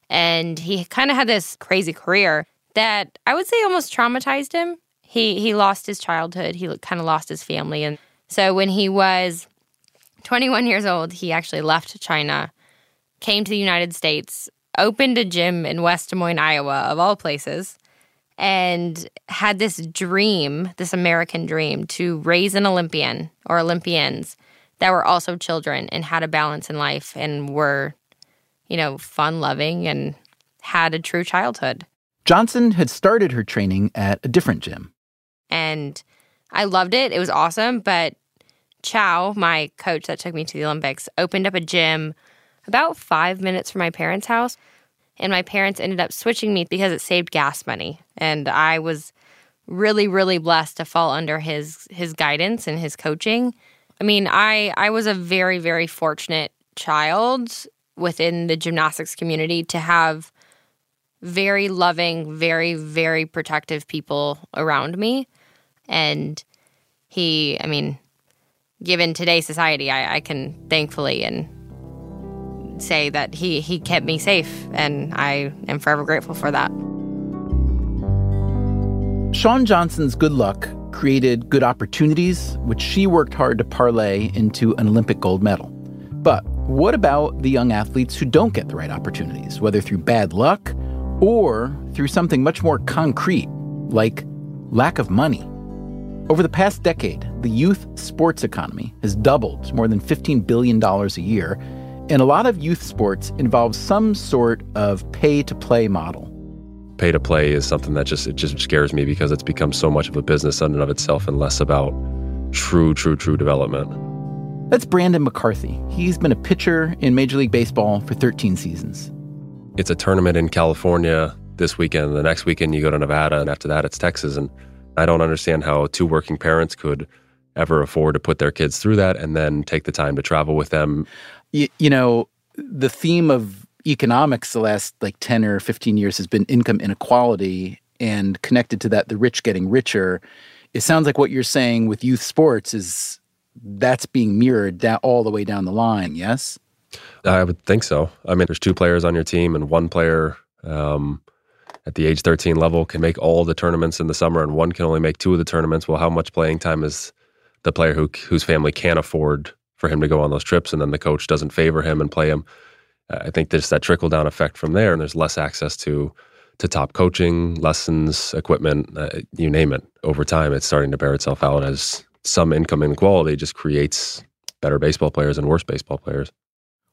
And he kind of had this crazy career that I would say almost traumatized him. He he lost his childhood. He kind of lost his family, and so when he was 21 years old, he actually left China, came to the United States, opened a gym in West Des Moines, Iowa, of all places, and had this dream, this American dream, to raise an Olympian or Olympians that were also children and had a balance in life and were, you know, fun loving and had a true childhood. Johnson had started her training at a different gym. And I loved it. It was awesome. But Chow, my coach that took me to the Olympics, opened up a gym about five minutes from my parents' house. And my parents ended up switching me because it saved gas money. And I was really, really blessed to fall under his his guidance and his coaching. I mean, I I was a very, very fortunate child within the gymnastics community to have very loving, very, very protective people around me. And he, I mean, given today's society, I, I can thankfully and say that he he kept me safe, and I am forever grateful for that. Shawn Johnson's good luck created good opportunities, which she worked hard to parlay into an Olympic gold medal. But what about the young athletes who don't get the right opportunities, whether through bad luck or through something much more concrete, like lack of money? Over the past decade, the youth sports economy has doubled to more than $15 billion a year, and a lot of youth sports involve some sort of pay to play model. Pay to play is something that just it just scares me because it's become so much of a business in and of itself and less about true, true, true development. That's Brandon McCarthy. He's been a pitcher in Major League Baseball for 13 seasons. It's a tournament in California this weekend. The next weekend you go to Nevada, and after that it's Texas. And I don't understand how two working parents could ever afford to put their kids through that and then take the time to travel with them. You, you know, the theme of economics the last like 10 or 15 years has been income inequality and connected to that the rich getting richer. It sounds like what you're saying with youth sports is that's being mirrored down, all the way down the line, yes? I would think so. I mean, there's two players on your team, and one player um, at the age 13 level can make all the tournaments in the summer, and one can only make two of the tournaments. Well, how much playing time is the player who whose family can't afford for him to go on those trips, and then the coach doesn't favor him and play him? I think there's that trickle down effect from there, and there's less access to to top coaching, lessons, equipment, uh, you name it. Over time, it's starting to bear itself out as some income inequality just creates better baseball players and worse baseball players.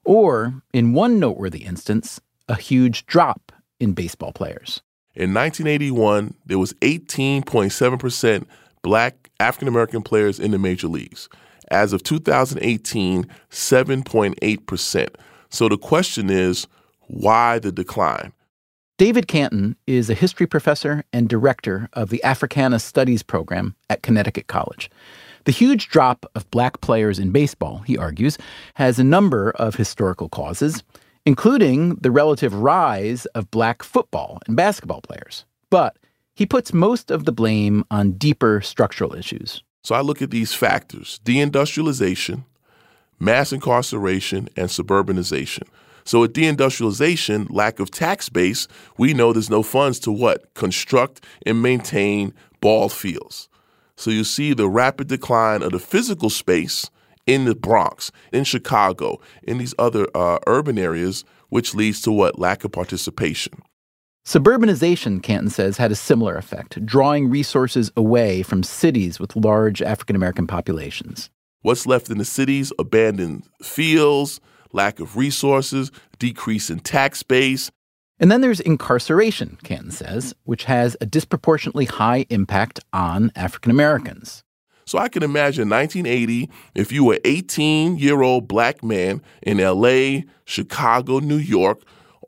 Or, in one noteworthy instance, a huge drop in baseball players. In 1981, there was 18.7% black African American players in the major leagues. As of 2018, 7.8%. So the question is, why the decline? David Canton is a history professor and director of the Africana Studies program at Connecticut College. The huge drop of black players in baseball, he argues, has a number of historical causes, including the relative rise of black football and basketball players. But he puts most of the blame on deeper structural issues. So I look at these factors deindustrialization, mass incarceration, and suburbanization. So at deindustrialization, lack of tax base, we know there's no funds to what? Construct and maintain ball fields. So you see the rapid decline of the physical space in the Bronx, in Chicago, in these other uh, urban areas, which leads to what? Lack of participation. Suburbanization, Canton says, had a similar effect, drawing resources away from cities with large African American populations. What's left in the cities? Abandoned fields, lack of resources, decrease in tax base. And then there's incarceration, Canton says, which has a disproportionately high impact on African Americans. So I can imagine 1980, if you were an 18 year old black man in LA, Chicago, New York,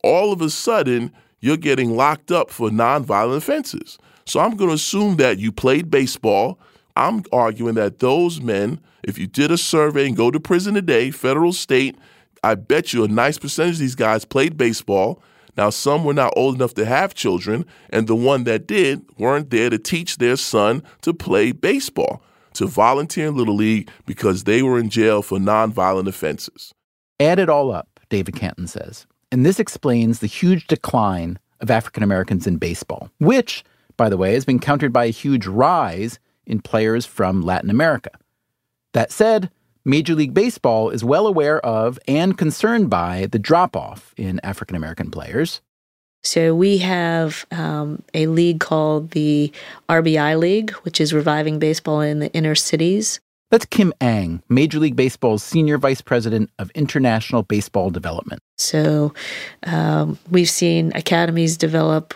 all of a sudden you're getting locked up for nonviolent offenses. So I'm going to assume that you played baseball. I'm arguing that those men, if you did a survey and go to prison today, federal, state, I bet you a nice percentage of these guys played baseball. Now, some were not old enough to have children, and the one that did weren't there to teach their son to play baseball, to volunteer in Little League because they were in jail for nonviolent offenses. Add it all up, David Canton says, and this explains the huge decline of African Americans in baseball, which, by the way, has been countered by a huge rise in players from Latin America. That said, Major League Baseball is well aware of and concerned by the drop off in African American players. So we have um, a league called the RBI League, which is reviving baseball in the inner cities. That's Kim Ng, Major League Baseball's Senior Vice President of International Baseball Development. So um, we've seen academies develop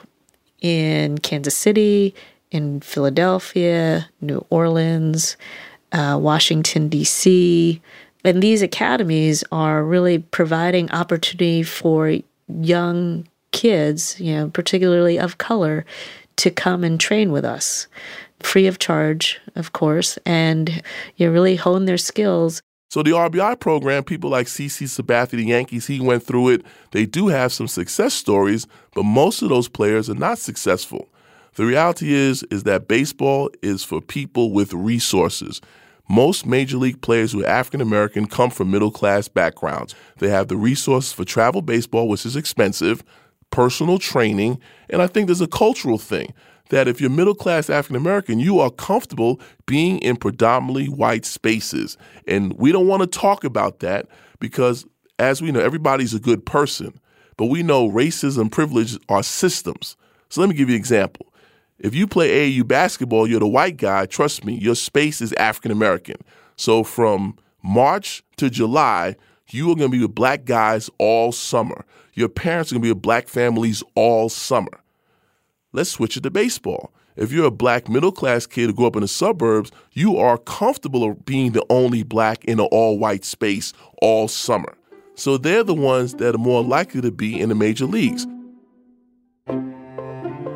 in Kansas City, in Philadelphia, New Orleans, uh, Washington, D.C. And these academies are really providing opportunity for young kids, you know, particularly of color, to come and train with us, free of charge, of course, and you really hone their skills. So the RBI program, people like CC Sabathia, the Yankees, he went through it. They do have some success stories, but most of those players are not successful. The reality is is that baseball is for people with resources. Most major league players who are African American come from middle class backgrounds. They have the resources for travel baseball, which is expensive, personal training, and I think there's a cultural thing that if you're middle class African American, you are comfortable being in predominantly white spaces. And we don't want to talk about that because, as we know, everybody's a good person, but we know racism, privilege are systems. So let me give you an example. If you play AAU basketball, you're the white guy, trust me, your space is African American. So from March to July, you are going to be with black guys all summer. Your parents are going to be with black families all summer. Let's switch it to baseball. If you're a black middle class kid who grew up in the suburbs, you are comfortable being the only black in an all white space all summer. So they're the ones that are more likely to be in the major leagues.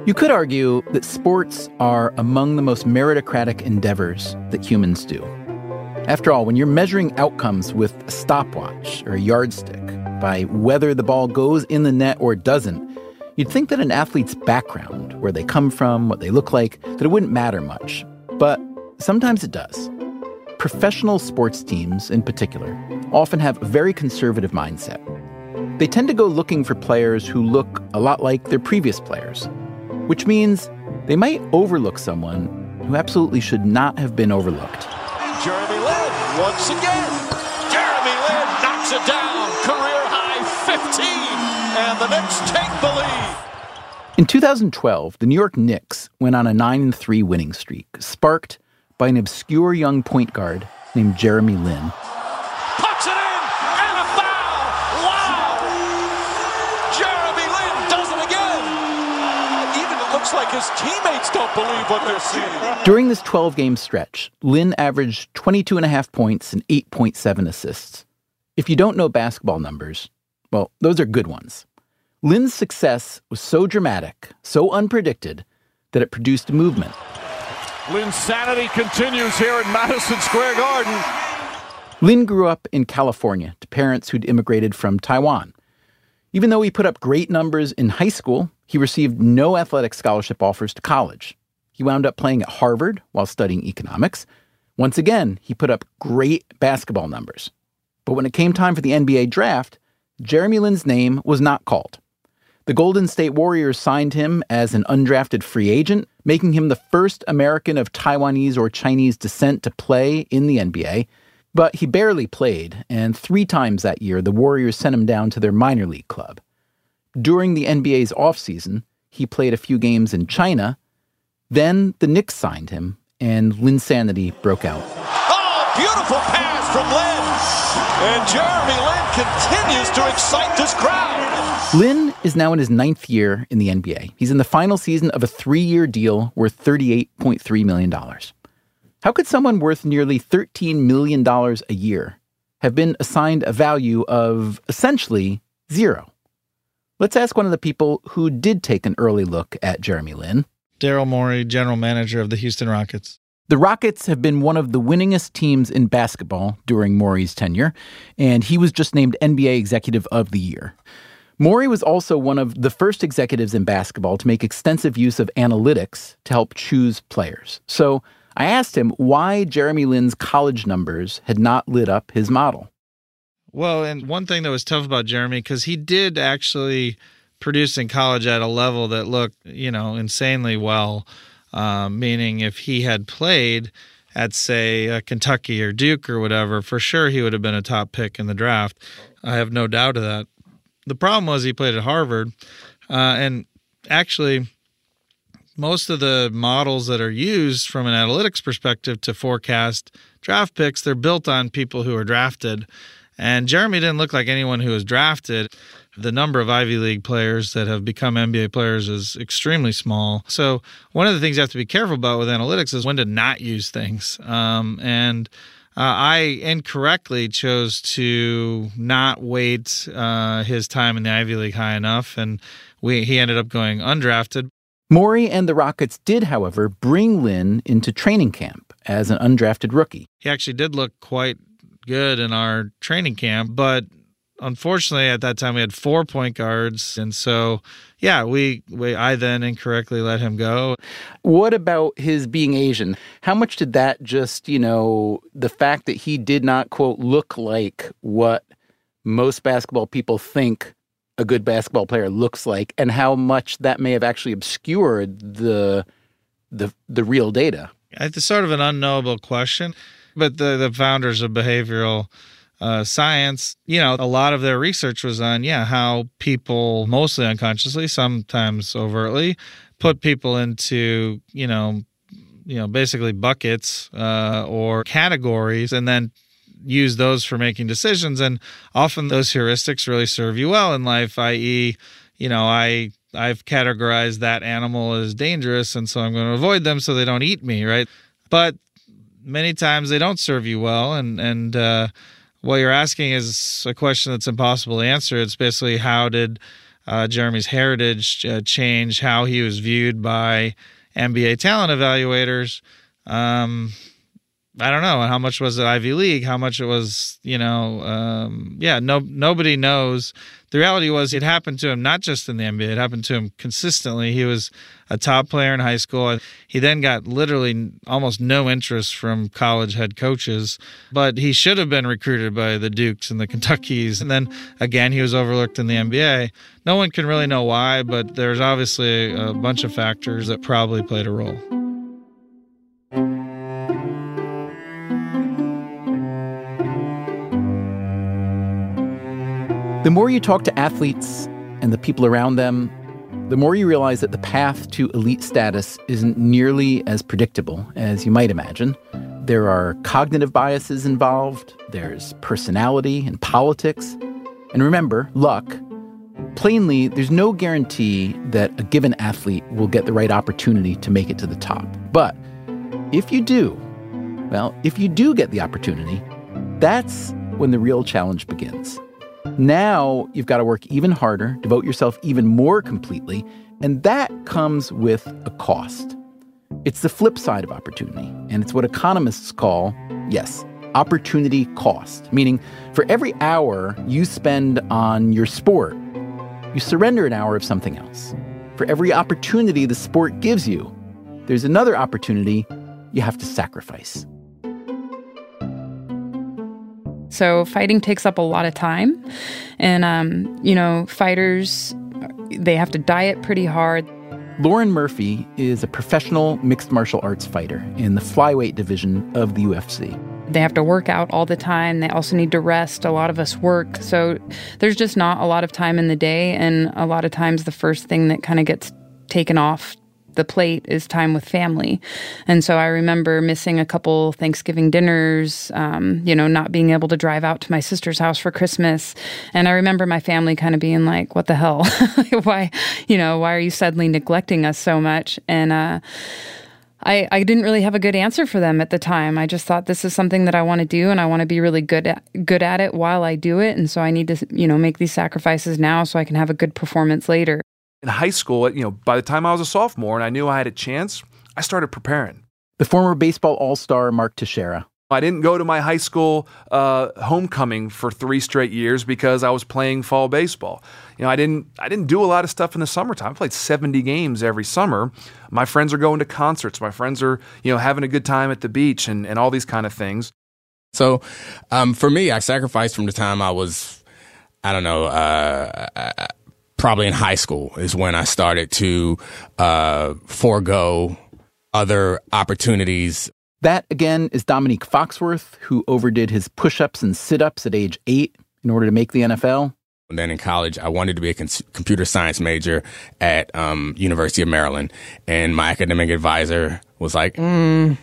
You could argue that sports are among the most meritocratic endeavors that humans do. After all, when you're measuring outcomes with a stopwatch or a yardstick by whether the ball goes in the net or doesn't, you'd think that an athlete's background, where they come from, what they look like, that it wouldn't matter much. But sometimes it does. Professional sports teams, in particular, often have a very conservative mindset. They tend to go looking for players who look a lot like their previous players, which means they might overlook someone who absolutely should not have been overlooked. Jeremy Lin once again. Jeremy Lin knocks it down. Career high and the Knicks take the lead. In 2012, the New York Knicks went on a 9 3 winning streak, sparked by an obscure young point guard named Jeremy Lin. Puts it in and a foul. Wow. Jeremy Lin does it again. Even it looks like his teammates don't believe what they're seeing. During this 12 game stretch, Lin averaged 22 and a half points and 8.7 assists. If you don't know basketball numbers, well, those are good ones. Lin's success was so dramatic, so unpredicted, that it produced movement. movement. Linsanity continues here at Madison Square Garden. Lin grew up in California to parents who'd immigrated from Taiwan. Even though he put up great numbers in high school, he received no athletic scholarship offers to college. He wound up playing at Harvard while studying economics. Once again, he put up great basketball numbers. But when it came time for the NBA draft, Jeremy Lin's name was not called. The Golden State Warriors signed him as an undrafted free agent, making him the first American of Taiwanese or Chinese descent to play in the NBA. But he barely played, and three times that year, the Warriors sent him down to their minor league club. During the NBA's offseason, he played a few games in China. Then the Knicks signed him, and Linsanity broke out. Oh, beautiful pass from Lin. And Jeremy Lin continues to excite this crowd. Lin is now in his ninth year in the NBA. He's in the final season of a three year deal worth $38.3 million. How could someone worth nearly $13 million a year have been assigned a value of essentially zero? Let's ask one of the people who did take an early look at Jeremy Lin. Daryl Morey, general manager of the Houston Rockets. The Rockets have been one of the winningest teams in basketball during Morey's tenure, and he was just named NBA Executive of the Year. Morey was also one of the first executives in basketball to make extensive use of analytics to help choose players. So I asked him why Jeremy Lin's college numbers had not lit up his model. Well, and one thing that was tough about Jeremy, because he did actually produce in college at a level that looked, you know, insanely well. Um, meaning, if he had played at, say, uh, Kentucky or Duke or whatever, for sure he would have been a top pick in the draft. I have no doubt of that. The problem was he played at Harvard, uh, and actually, most of the models that are used from an analytics perspective to forecast draft picks, they're built on people who are drafted. And Jeremy didn't look like anyone who was drafted. The number of Ivy League players that have become NBA players is extremely small. So, one of the things you have to be careful about with analytics is when to not use things. Um, and uh, I incorrectly chose to not weight uh, his time in the Ivy League high enough, and we he ended up going undrafted. Morey and the Rockets did, however, bring Lin into training camp as an undrafted rookie. He actually did look quite good in our training camp, but unfortunately at that time we had four point guards. And so yeah we, we i then incorrectly let him go. What about his being asian? How much did that just you know the fact that he did not quote look like what most basketball people think a good basketball player looks like and how much that may have actually obscured the the the real data? It's sort of an unknowable question but the the founders of behavioral uh, science, you know, a lot of their research was on, yeah, how people, mostly unconsciously, sometimes overtly, put people into, you know, you know, basically buckets uh, or categories, and then use those for making decisions. And often those heuristics really serve you well in life. I.e., you know, I I've categorized that animal as dangerous, and so I'm going to avoid them so they don't eat me, right? But many times they don't serve you well, and and uh, what you're asking is a question that's impossible to answer. It's basically how did uh, Jeremy's heritage uh, change how he was viewed by NBA talent evaluators? Um, I don't know how much was it Ivy League, how much it was, you know, um, yeah, no, nobody knows. The reality was it happened to him not just in the NBA, it happened to him consistently. He was a top player in high school. He then got literally almost no interest from college head coaches, but he should have been recruited by the Dukes and the Kentuckys. And then again, he was overlooked in the NBA. No one can really know why, but there's obviously a bunch of factors that probably played a role. The more you talk to athletes and the people around them, the more you realize that the path to elite status isn't nearly as predictable as you might imagine. There are cognitive biases involved, there's personality and politics, and remember, luck. Plainly, there's no guarantee that a given athlete will get the right opportunity to make it to the top. But if you do, well, if you do get the opportunity, that's when the real challenge begins. Now you've got to work even harder, devote yourself even more completely, and that comes with a cost. It's the flip side of opportunity, and it's what economists call, yes, opportunity cost, meaning for every hour you spend on your sport, you surrender an hour of something else. For every opportunity the sport gives you, there's another opportunity you have to sacrifice. So fighting takes up a lot of time, and um, you know, fighters they have to diet pretty hard. Lauren Murphy is a professional mixed martial arts fighter in the flyweight division of the UFC. They have to work out all the time. They also need to rest. A lot of us work. So there's just not a lot of time in the day. And a lot of times, the first thing that kind of gets taken off the plate is time with family. And so I remember missing a couple Thanksgiving dinners, um, you know, not being able to drive out to my sister's house for Christmas. And I remember my family kind of being like, what the hell? why, you know, why are you suddenly neglecting us so much? And, uh, I, I didn't really have a good answer for them at the time. I just thought this is something that I want to do and I want to be really good at, good at it while I do it. And so I need to, you know, make these sacrifices now so I can have a good performance later in high school, you know, by the time I was a sophomore and I knew I had a chance, I started preparing. The former baseball all star Mark Teixeira. I didn't go to my high school uh, homecoming for three straight years because I was playing fall baseball. You know, I didn't I didn't do a lot of stuff in the summertime. I played 70 games every summer. My friends are going to concerts. My friends are you know having a good time at the beach and, and all these kind of things. So, um, for me, I sacrificed from the time I was, I don't know, uh, probably in high school is when I started to uh, forego other opportunities. That again is Dominique Foxworth, who overdid his push ups and sit ups at age eight in order to make the NFL. And then in college, I wanted to be a con- computer science major at um, University of Maryland, and my academic advisor was like, mm,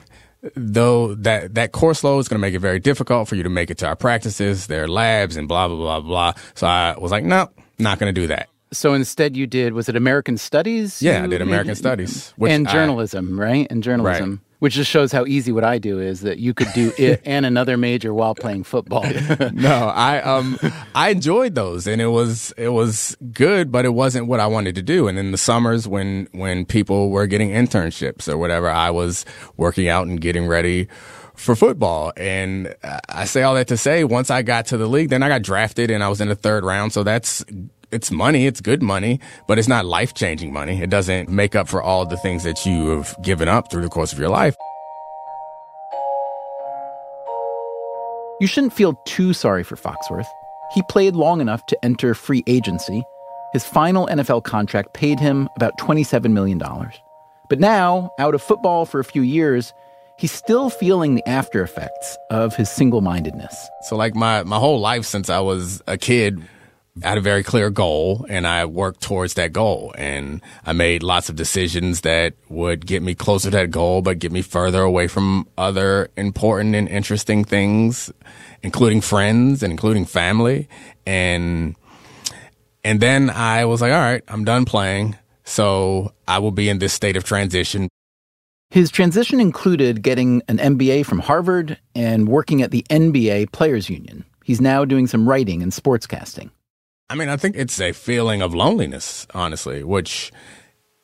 "Though that that course load is going to make it very difficult for you to make it to our practices, their labs, and blah blah blah blah." So I was like, "No, not going to do that." So instead, you did was it American Studies? Yeah, I did American Studies and journalism, I, right? And journalism, right. which just shows how easy what I do is that you could do it and another major while playing football. no, I um I enjoyed those, and it was it was good, but it wasn't what I wanted to do. And in the summers, when when people were getting internships or whatever, I was working out and getting ready for football. And I say all that to say, once I got to the league, then I got drafted and I was in the third round. So that's it's money, it's good money, but it's not life changing money. It doesn't make up for all the things that you have given up through the course of your life. You shouldn't feel too sorry for Foxworth. He played long enough to enter free agency. His final NFL contract paid him about $27 million. But now, out of football for a few years, he's still feeling the after effects of his single mindedness. So, like, my, my whole life since I was a kid, I had a very clear goal and I worked towards that goal. And I made lots of decisions that would get me closer to that goal, but get me further away from other important and interesting things, including friends and including family. And, and then I was like, all right, I'm done playing. So I will be in this state of transition. His transition included getting an MBA from Harvard and working at the NBA Players Union. He's now doing some writing and sportscasting. I mean, I think it's a feeling of loneliness, honestly, which,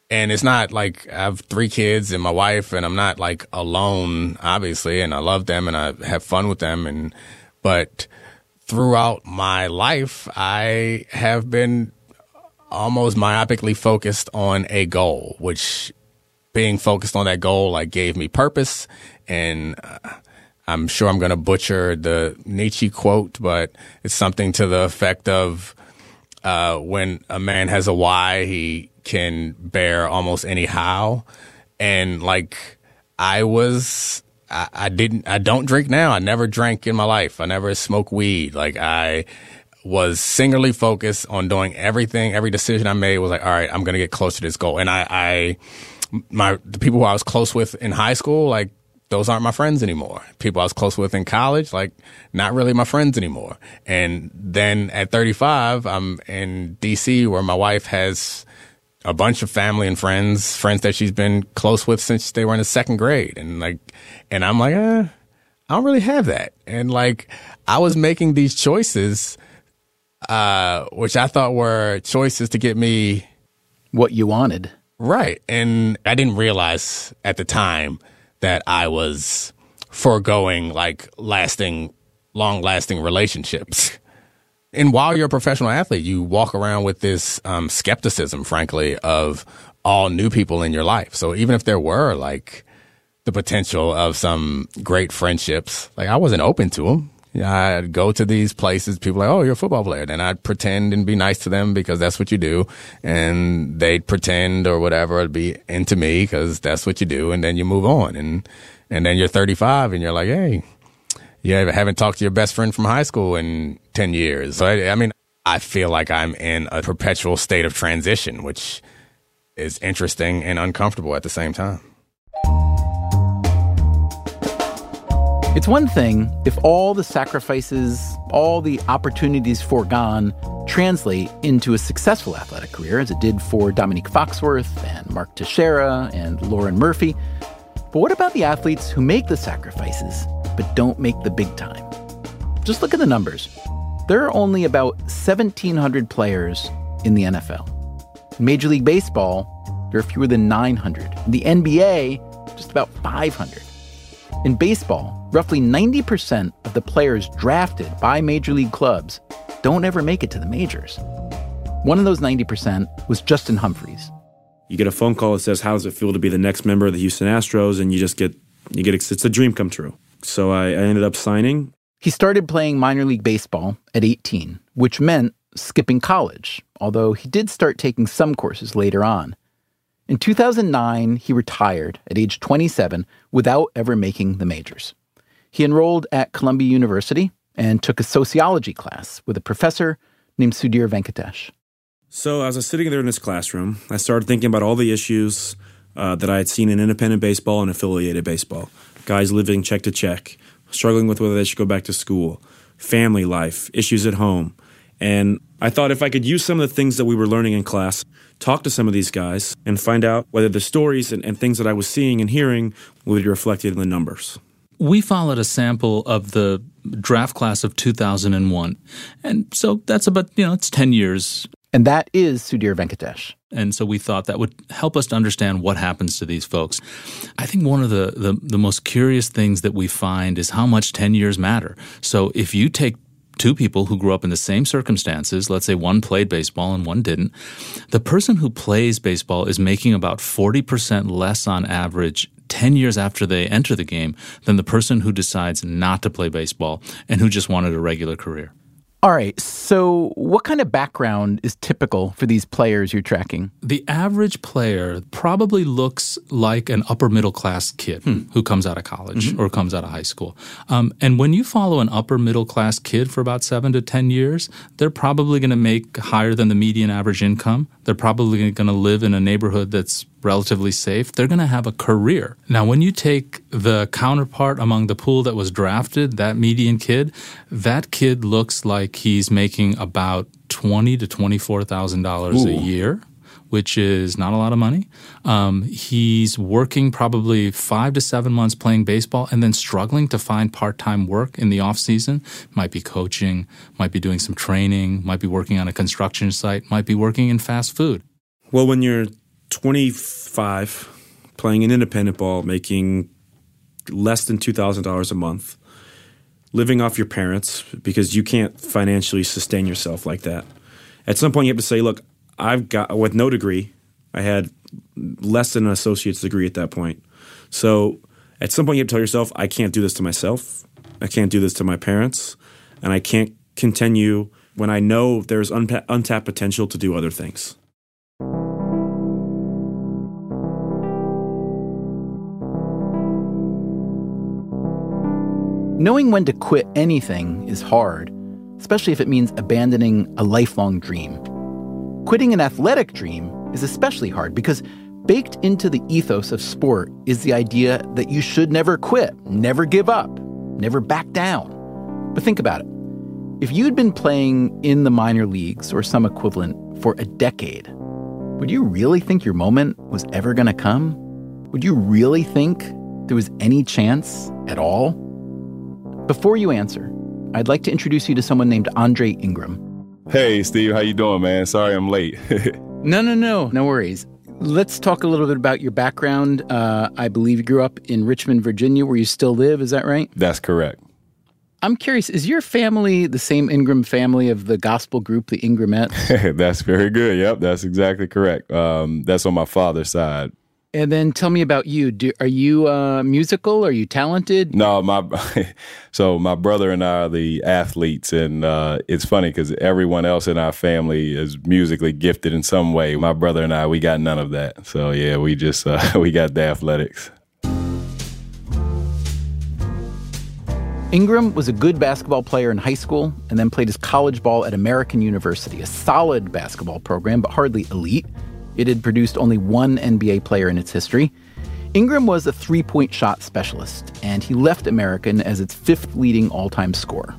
and it's not like I have three kids and my wife, and I'm not like alone, obviously, and I love them and I have fun with them. And, but throughout my life, I have been almost myopically focused on a goal, which being focused on that goal, like gave me purpose and, uh, I'm sure I'm going to butcher the Nietzsche quote, but it's something to the effect of uh, when a man has a why, he can bear almost any how. And like, I was, I, I didn't, I don't drink now. I never drank in my life. I never smoked weed. Like, I was singularly focused on doing everything. Every decision I made was like, all right, I'm going to get close to this goal. And I, I, my, the people who I was close with in high school, like, those aren't my friends anymore. People I was close with in college, like, not really my friends anymore. And then at 35, I'm in DC where my wife has a bunch of family and friends, friends that she's been close with since they were in the second grade. And like, and I'm like, eh, I don't really have that. And like, I was making these choices, uh, which I thought were choices to get me what you wanted. Right. And I didn't realize at the time that I was foregoing like lasting, long lasting relationships. And while you're a professional athlete, you walk around with this um, skepticism, frankly, of all new people in your life. So even if there were like the potential of some great friendships, like I wasn't open to them. I'd go to these places, people like, oh, you're a football player. Then I'd pretend and be nice to them because that's what you do. And they'd pretend or whatever, it'd be into me because that's what you do. And then you move on. And, and then you're 35 and you're like, hey, you haven't talked to your best friend from high school in 10 years. So, I, I mean, I feel like I'm in a perpetual state of transition, which is interesting and uncomfortable at the same time. It's one thing if all the sacrifices, all the opportunities foregone translate into a successful athletic career, as it did for Dominique Foxworth and Mark Teixeira and Lauren Murphy. But what about the athletes who make the sacrifices but don't make the big time? Just look at the numbers. There are only about 1,700 players in the NFL. In Major League Baseball, there are fewer than 900. In the NBA, just about 500. In baseball, roughly 90% of the players drafted by major league clubs don't ever make it to the majors. One of those 90% was Justin Humphreys. You get a phone call that says, "How does it feel to be the next member of the Houston Astros?" and you just get you get it's a dream come true. So I, I ended up signing. He started playing minor league baseball at 18, which meant skipping college, although he did start taking some courses later on. In 2009, he retired at age 27 without ever making the majors. He enrolled at Columbia University and took a sociology class with a professor named Sudhir Venkatesh. So as I was sitting there in this classroom, I started thinking about all the issues uh, that I had seen in independent baseball and affiliated baseball. Guys living check to check, struggling with whether they should go back to school, family life, issues at home. And I thought if I could use some of the things that we were learning in class, talk to some of these guys, and find out whether the stories and, and things that I was seeing and hearing would be reflected in the numbers. We followed a sample of the draft class of 2001. And so that's about, you know, it's 10 years. And that is Sudhir Venkatesh. And so we thought that would help us to understand what happens to these folks. I think one of the, the, the most curious things that we find is how much 10 years matter. So if you take two people who grew up in the same circumstances, let's say one played baseball and one didn't, the person who plays baseball is making about 40% less on average 10 years after they enter the game than the person who decides not to play baseball and who just wanted a regular career. All right. So, what kind of background is typical for these players you're tracking? The average player probably looks like an upper middle class kid hmm. who comes out of college mm-hmm. or comes out of high school. Um, and when you follow an upper middle class kid for about seven to 10 years, they're probably going to make higher than the median average income. They're probably going to live in a neighborhood that's relatively safe, they're going to have a career. Now, when you take the counterpart among the pool that was drafted, that median kid, that kid looks like he's making about twenty to twenty four thousand dollars a year. Which is not a lot of money. Um, he's working probably five to seven months playing baseball and then struggling to find part time work in the off season. Might be coaching, might be doing some training, might be working on a construction site, might be working in fast food. Well, when you're 25, playing an independent ball, making less than $2,000 a month, living off your parents because you can't financially sustain yourself like that. At some point, you have to say, look, I've got, with no degree, I had less than an associate's degree at that point. So at some point, you have to tell yourself, I can't do this to myself. I can't do this to my parents. And I can't continue when I know there's untapped potential to do other things. Knowing when to quit anything is hard, especially if it means abandoning a lifelong dream. Quitting an athletic dream is especially hard because baked into the ethos of sport is the idea that you should never quit, never give up, never back down. But think about it. If you'd been playing in the minor leagues or some equivalent for a decade, would you really think your moment was ever going to come? Would you really think there was any chance at all? Before you answer, I'd like to introduce you to someone named Andre Ingram. Hey, Steve, how you doing, man? Sorry I'm late. no, no, no, no worries. Let's talk a little bit about your background. Uh, I believe you grew up in Richmond, Virginia, where you still live. Is that right? That's correct. I'm curious, is your family the same Ingram family of the gospel group, the Ingramettes? that's very good. Yep, that's exactly correct. Um, that's on my father's side. And then tell me about you. Do, are you uh, musical? Are you talented? No, my so my brother and I are the athletes, and uh, it's funny because everyone else in our family is musically gifted in some way. My brother and I, we got none of that. So yeah, we just uh, we got the athletics. Ingram was a good basketball player in high school and then played his college ball at American University, a solid basketball program, but hardly elite. It had produced only one NBA player in its history. Ingram was a three point shot specialist, and he left American as its fifth leading all time scorer.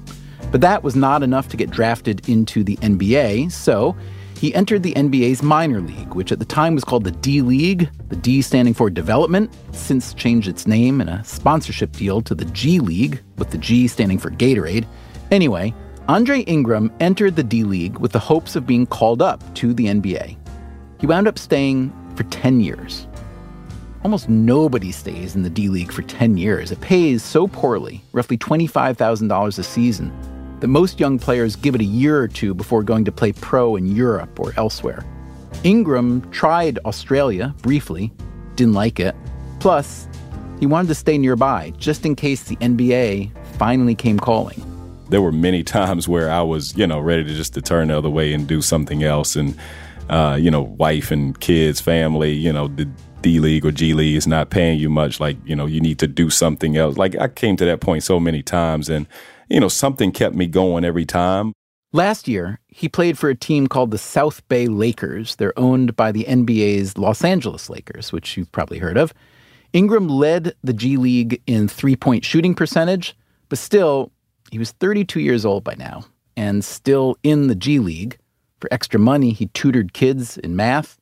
But that was not enough to get drafted into the NBA, so he entered the NBA's minor league, which at the time was called the D League, the D standing for development, since changed its name in a sponsorship deal to the G League, with the G standing for Gatorade. Anyway, Andre Ingram entered the D League with the hopes of being called up to the NBA. He wound up staying for 10 years. Almost nobody stays in the D League for 10 years. It pays so poorly, roughly $25,000 a season, that most young players give it a year or two before going to play pro in Europe or elsewhere. Ingram tried Australia briefly, didn't like it. Plus, he wanted to stay nearby just in case the NBA finally came calling. There were many times where I was, you know, ready to just to turn the other way and do something else and uh, you know, wife and kids, family, you know, the D League or G League is not paying you much. Like, you know, you need to do something else. Like, I came to that point so many times, and, you know, something kept me going every time. Last year, he played for a team called the South Bay Lakers. They're owned by the NBA's Los Angeles Lakers, which you've probably heard of. Ingram led the G League in three point shooting percentage, but still, he was 32 years old by now and still in the G League. For extra money, he tutored kids in math.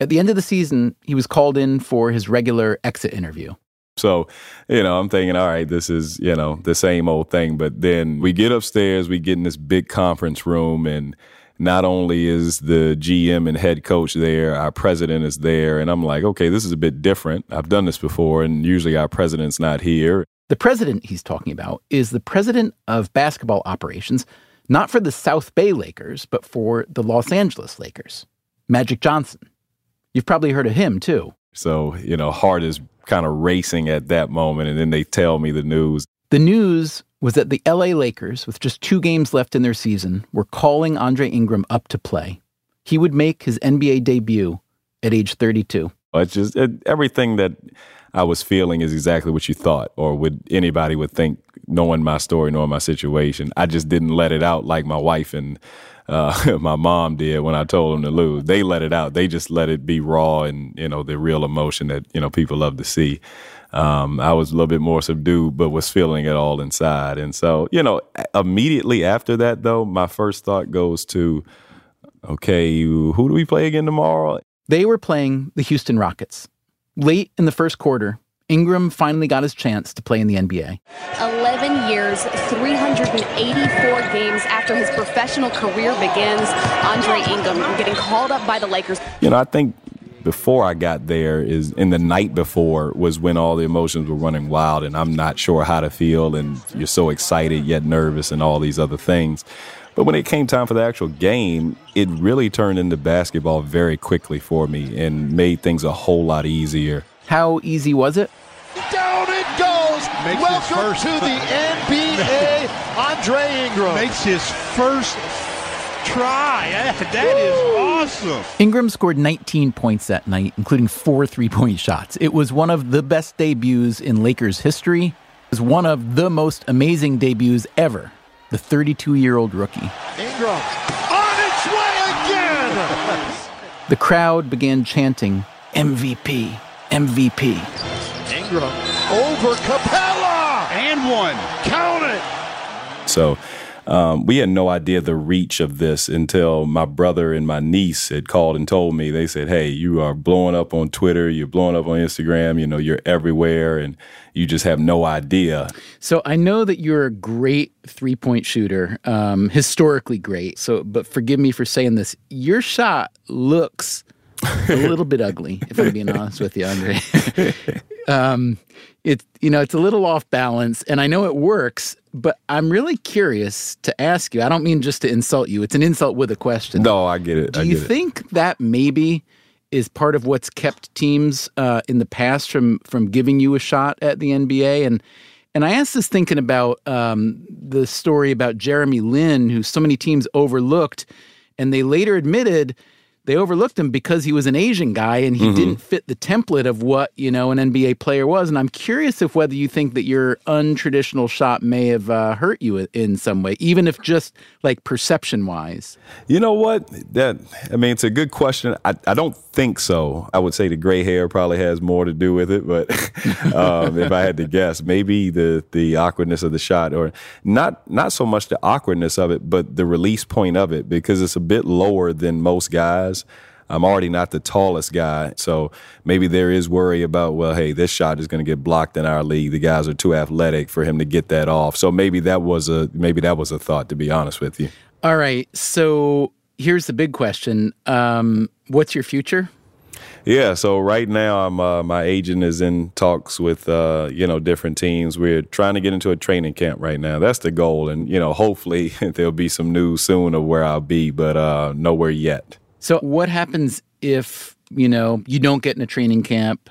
At the end of the season, he was called in for his regular exit interview. So, you know, I'm thinking, all right, this is, you know, the same old thing. But then we get upstairs, we get in this big conference room, and not only is the GM and head coach there, our president is there. And I'm like, okay, this is a bit different. I've done this before, and usually our president's not here. The president he's talking about is the president of basketball operations not for the South Bay Lakers, but for the Los Angeles Lakers. Magic Johnson. You've probably heard of him too. So, you know, heart is kind of racing at that moment. And then they tell me the news. The news was that the LA Lakers, with just two games left in their season, were calling Andre Ingram up to play. He would make his NBA debut at age 32. It's just it, everything that I was feeling is exactly what you thought, or would anybody would think, knowing my story, knowing my situation. I just didn't let it out like my wife and uh, my mom did when I told them to lose. They let it out. They just let it be raw and you know the real emotion that you know people love to see. Um, I was a little bit more subdued, but was feeling it all inside. And so, you know, immediately after that, though, my first thought goes to, okay, who do we play again tomorrow? They were playing the Houston Rockets. Late in the first quarter, Ingram finally got his chance to play in the NBA. 11 years, 384 games after his professional career begins, Andre Ingram getting called up by the Lakers. You know, I think before I got there is in the night before was when all the emotions were running wild and I'm not sure how to feel and you're so excited yet nervous and all these other things. But when it came time for the actual game, it really turned into basketball very quickly for me and made things a whole lot easier. How easy was it? Down it goes. Makes Welcome first, to the NBA, Andre Ingram. Makes his first try. That is awesome. Ingram scored 19 points that night, including four three point shots. It was one of the best debuts in Lakers history. It was one of the most amazing debuts ever the 32 year old rookie. Ingram on its way again. The crowd began chanting, MVP, MVP. Ingram over Capela and one. Count it. So um, we had no idea the reach of this until my brother and my niece had called and told me. They said, "Hey, you are blowing up on Twitter. You're blowing up on Instagram. You know, you're everywhere, and you just have no idea." So I know that you're a great three point shooter, um, historically great. So, but forgive me for saying this. Your shot looks a little bit ugly, if I'm being honest with you, Andre. um, it's you know it's a little off balance, and I know it works, but I'm really curious to ask you. I don't mean just to insult you. It's an insult with a question. No, I get it. Do I you it. think that maybe is part of what's kept teams uh, in the past from from giving you a shot at the NBA? And and I asked this thinking about um, the story about Jeremy Lin, who so many teams overlooked, and they later admitted they overlooked him because he was an Asian guy and he Mhm. didn't fit the template of what you know an NBA player was. And I'm curious if whether you think that your untraditional shot may have uh, hurt you in some way, even if just like perception wise. You know what? That I mean, it's a good question. I, I don't think so. I would say the gray hair probably has more to do with it, but um, if I had to guess, maybe the the awkwardness of the shot, or not not so much the awkwardness of it, but the release point of it, because it's a bit lower than most guys. I'm already not the tallest guy, so maybe there is worry about, well, hey, this shot is going to get blocked in our league. The guys are too athletic for him to get that off. So maybe that was a maybe that was a thought, to be honest with you. All right. So here's the big question. Um, what's your future? Yeah, so right now I'm uh, my agent is in talks with uh, you know different teams. We're trying to get into a training camp right now. That's the goal, and you know hopefully there'll be some news soon of where I'll be, but uh, nowhere yet. So what happens if, you know, you don't get in a training camp,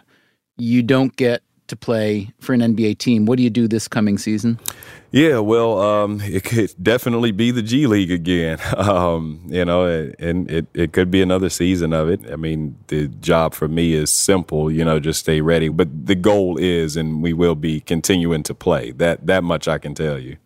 you don't get to play for an NBA team? What do you do this coming season? Yeah, well, um, it could definitely be the G League again. Um, you know, and it, it could be another season of it. I mean, the job for me is simple, you know, just stay ready. But the goal is, and we will be continuing to play. That that much I can tell you.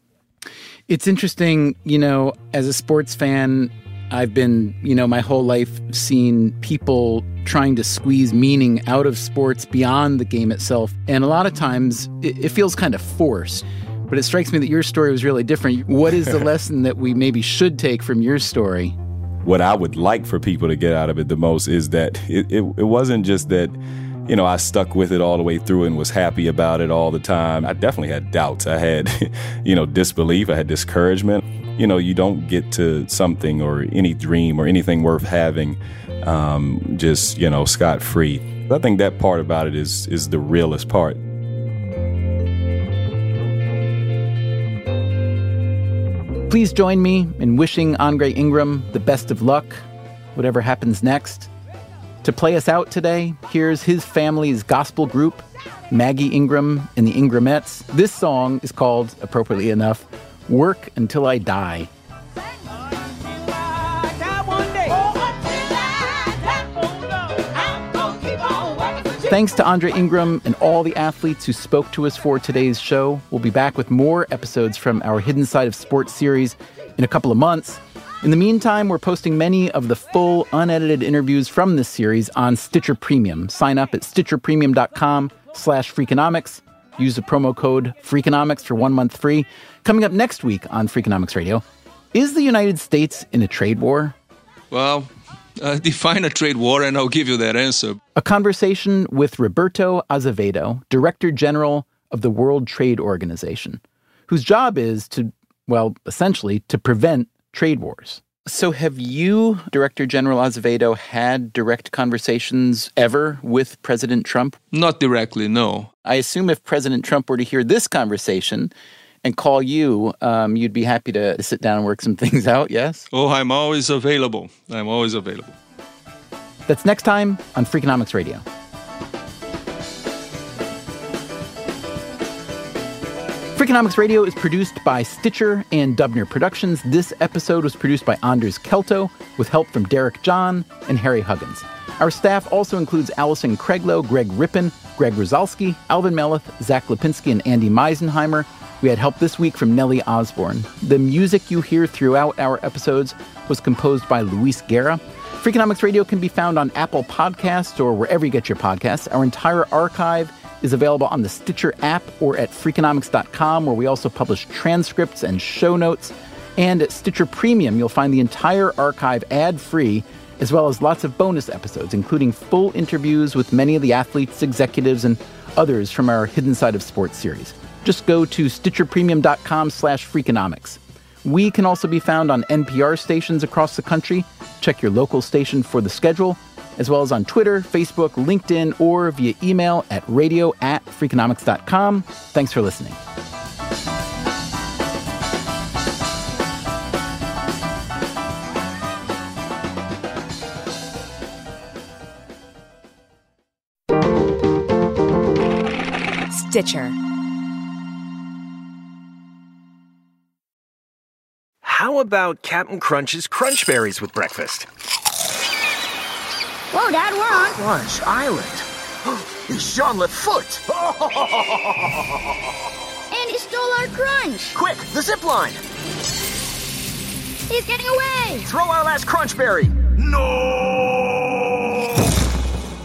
It's interesting, you know, as a sports fan, I've been, you know, my whole life seeing people trying to squeeze meaning out of sports beyond the game itself. And a lot of times it, it feels kind of forced. But it strikes me that your story was really different. What is the lesson that we maybe should take from your story? what I would like for people to get out of it the most is that it, it, it wasn't just that, you know, I stuck with it all the way through and was happy about it all the time. I definitely had doubts. I had, you know, disbelief. I had discouragement. You know, you don't get to something or any dream or anything worth having um, just, you know, scot free. I think that part about it is is the realest part. Please join me in wishing Andre Ingram the best of luck, whatever happens next. To play us out today, here's his family's gospel group, Maggie Ingram and the Ingramettes. This song is called, appropriately enough, Work Until I Die. Thanks to Andre Ingram and all the athletes who spoke to us for today's show. We'll be back with more episodes from our Hidden Side of Sports series in a couple of months. In the meantime, we're posting many of the full, unedited interviews from this series on Stitcher Premium. Sign up at stitcherpremium.com slash Freakonomics. Use the promo code Freakonomics for one month free. Coming up next week on Freakonomics Radio, is the United States in a trade war? Well, uh, define a trade war and I'll give you that answer. A conversation with Roberto Azevedo, Director General of the World Trade Organization, whose job is to, well, essentially to prevent trade wars. So, have you, Director General Azevedo, had direct conversations ever with President Trump? Not directly, no. I assume if President Trump were to hear this conversation and call you, um, you'd be happy to sit down and work some things out, yes? Oh, I'm always available. I'm always available. That's next time on Freakonomics Radio. Freakonomics Radio is produced by Stitcher and Dubner Productions. This episode was produced by Anders Kelto with help from Derek John and Harry Huggins. Our staff also includes Alison Craiglow, Greg Rippin, Greg Rosalsky, Alvin Melathe, Zack Lapinski, and Andy Meisenheimer. We had help this week from Nellie Osborne. The music you hear throughout our episodes was composed by Luis Guerra. Freakonomics Radio can be found on Apple Podcasts or wherever you get your podcasts. Our entire archive is available on the Stitcher app or at Freakonomics.com, where we also publish transcripts and show notes. And at Stitcher Premium, you'll find the entire archive ad free, as well as lots of bonus episodes, including full interviews with many of the athletes, executives, and others from our Hidden Side of Sports series. Just go to StitcherPremium.com slash Freakonomics. We can also be found on NPR stations across the country. Check your local station for the schedule, as well as on Twitter, Facebook, LinkedIn, or via email at radio at freakonomics.com. Thanks for listening. Stitcher. How about Captain Crunch's Crunch Berries with breakfast? Whoa, Dad, we're on. Crunch Island. It's Jean Foot. And he stole our crunch. Quick, the zip line. He's getting away. Throw our last Crunch Berry. No!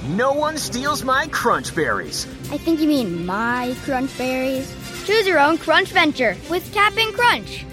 No one steals my Crunch Berries. I think you mean my crunch berries. Choose your own crunch venture with Cap'n Crunch.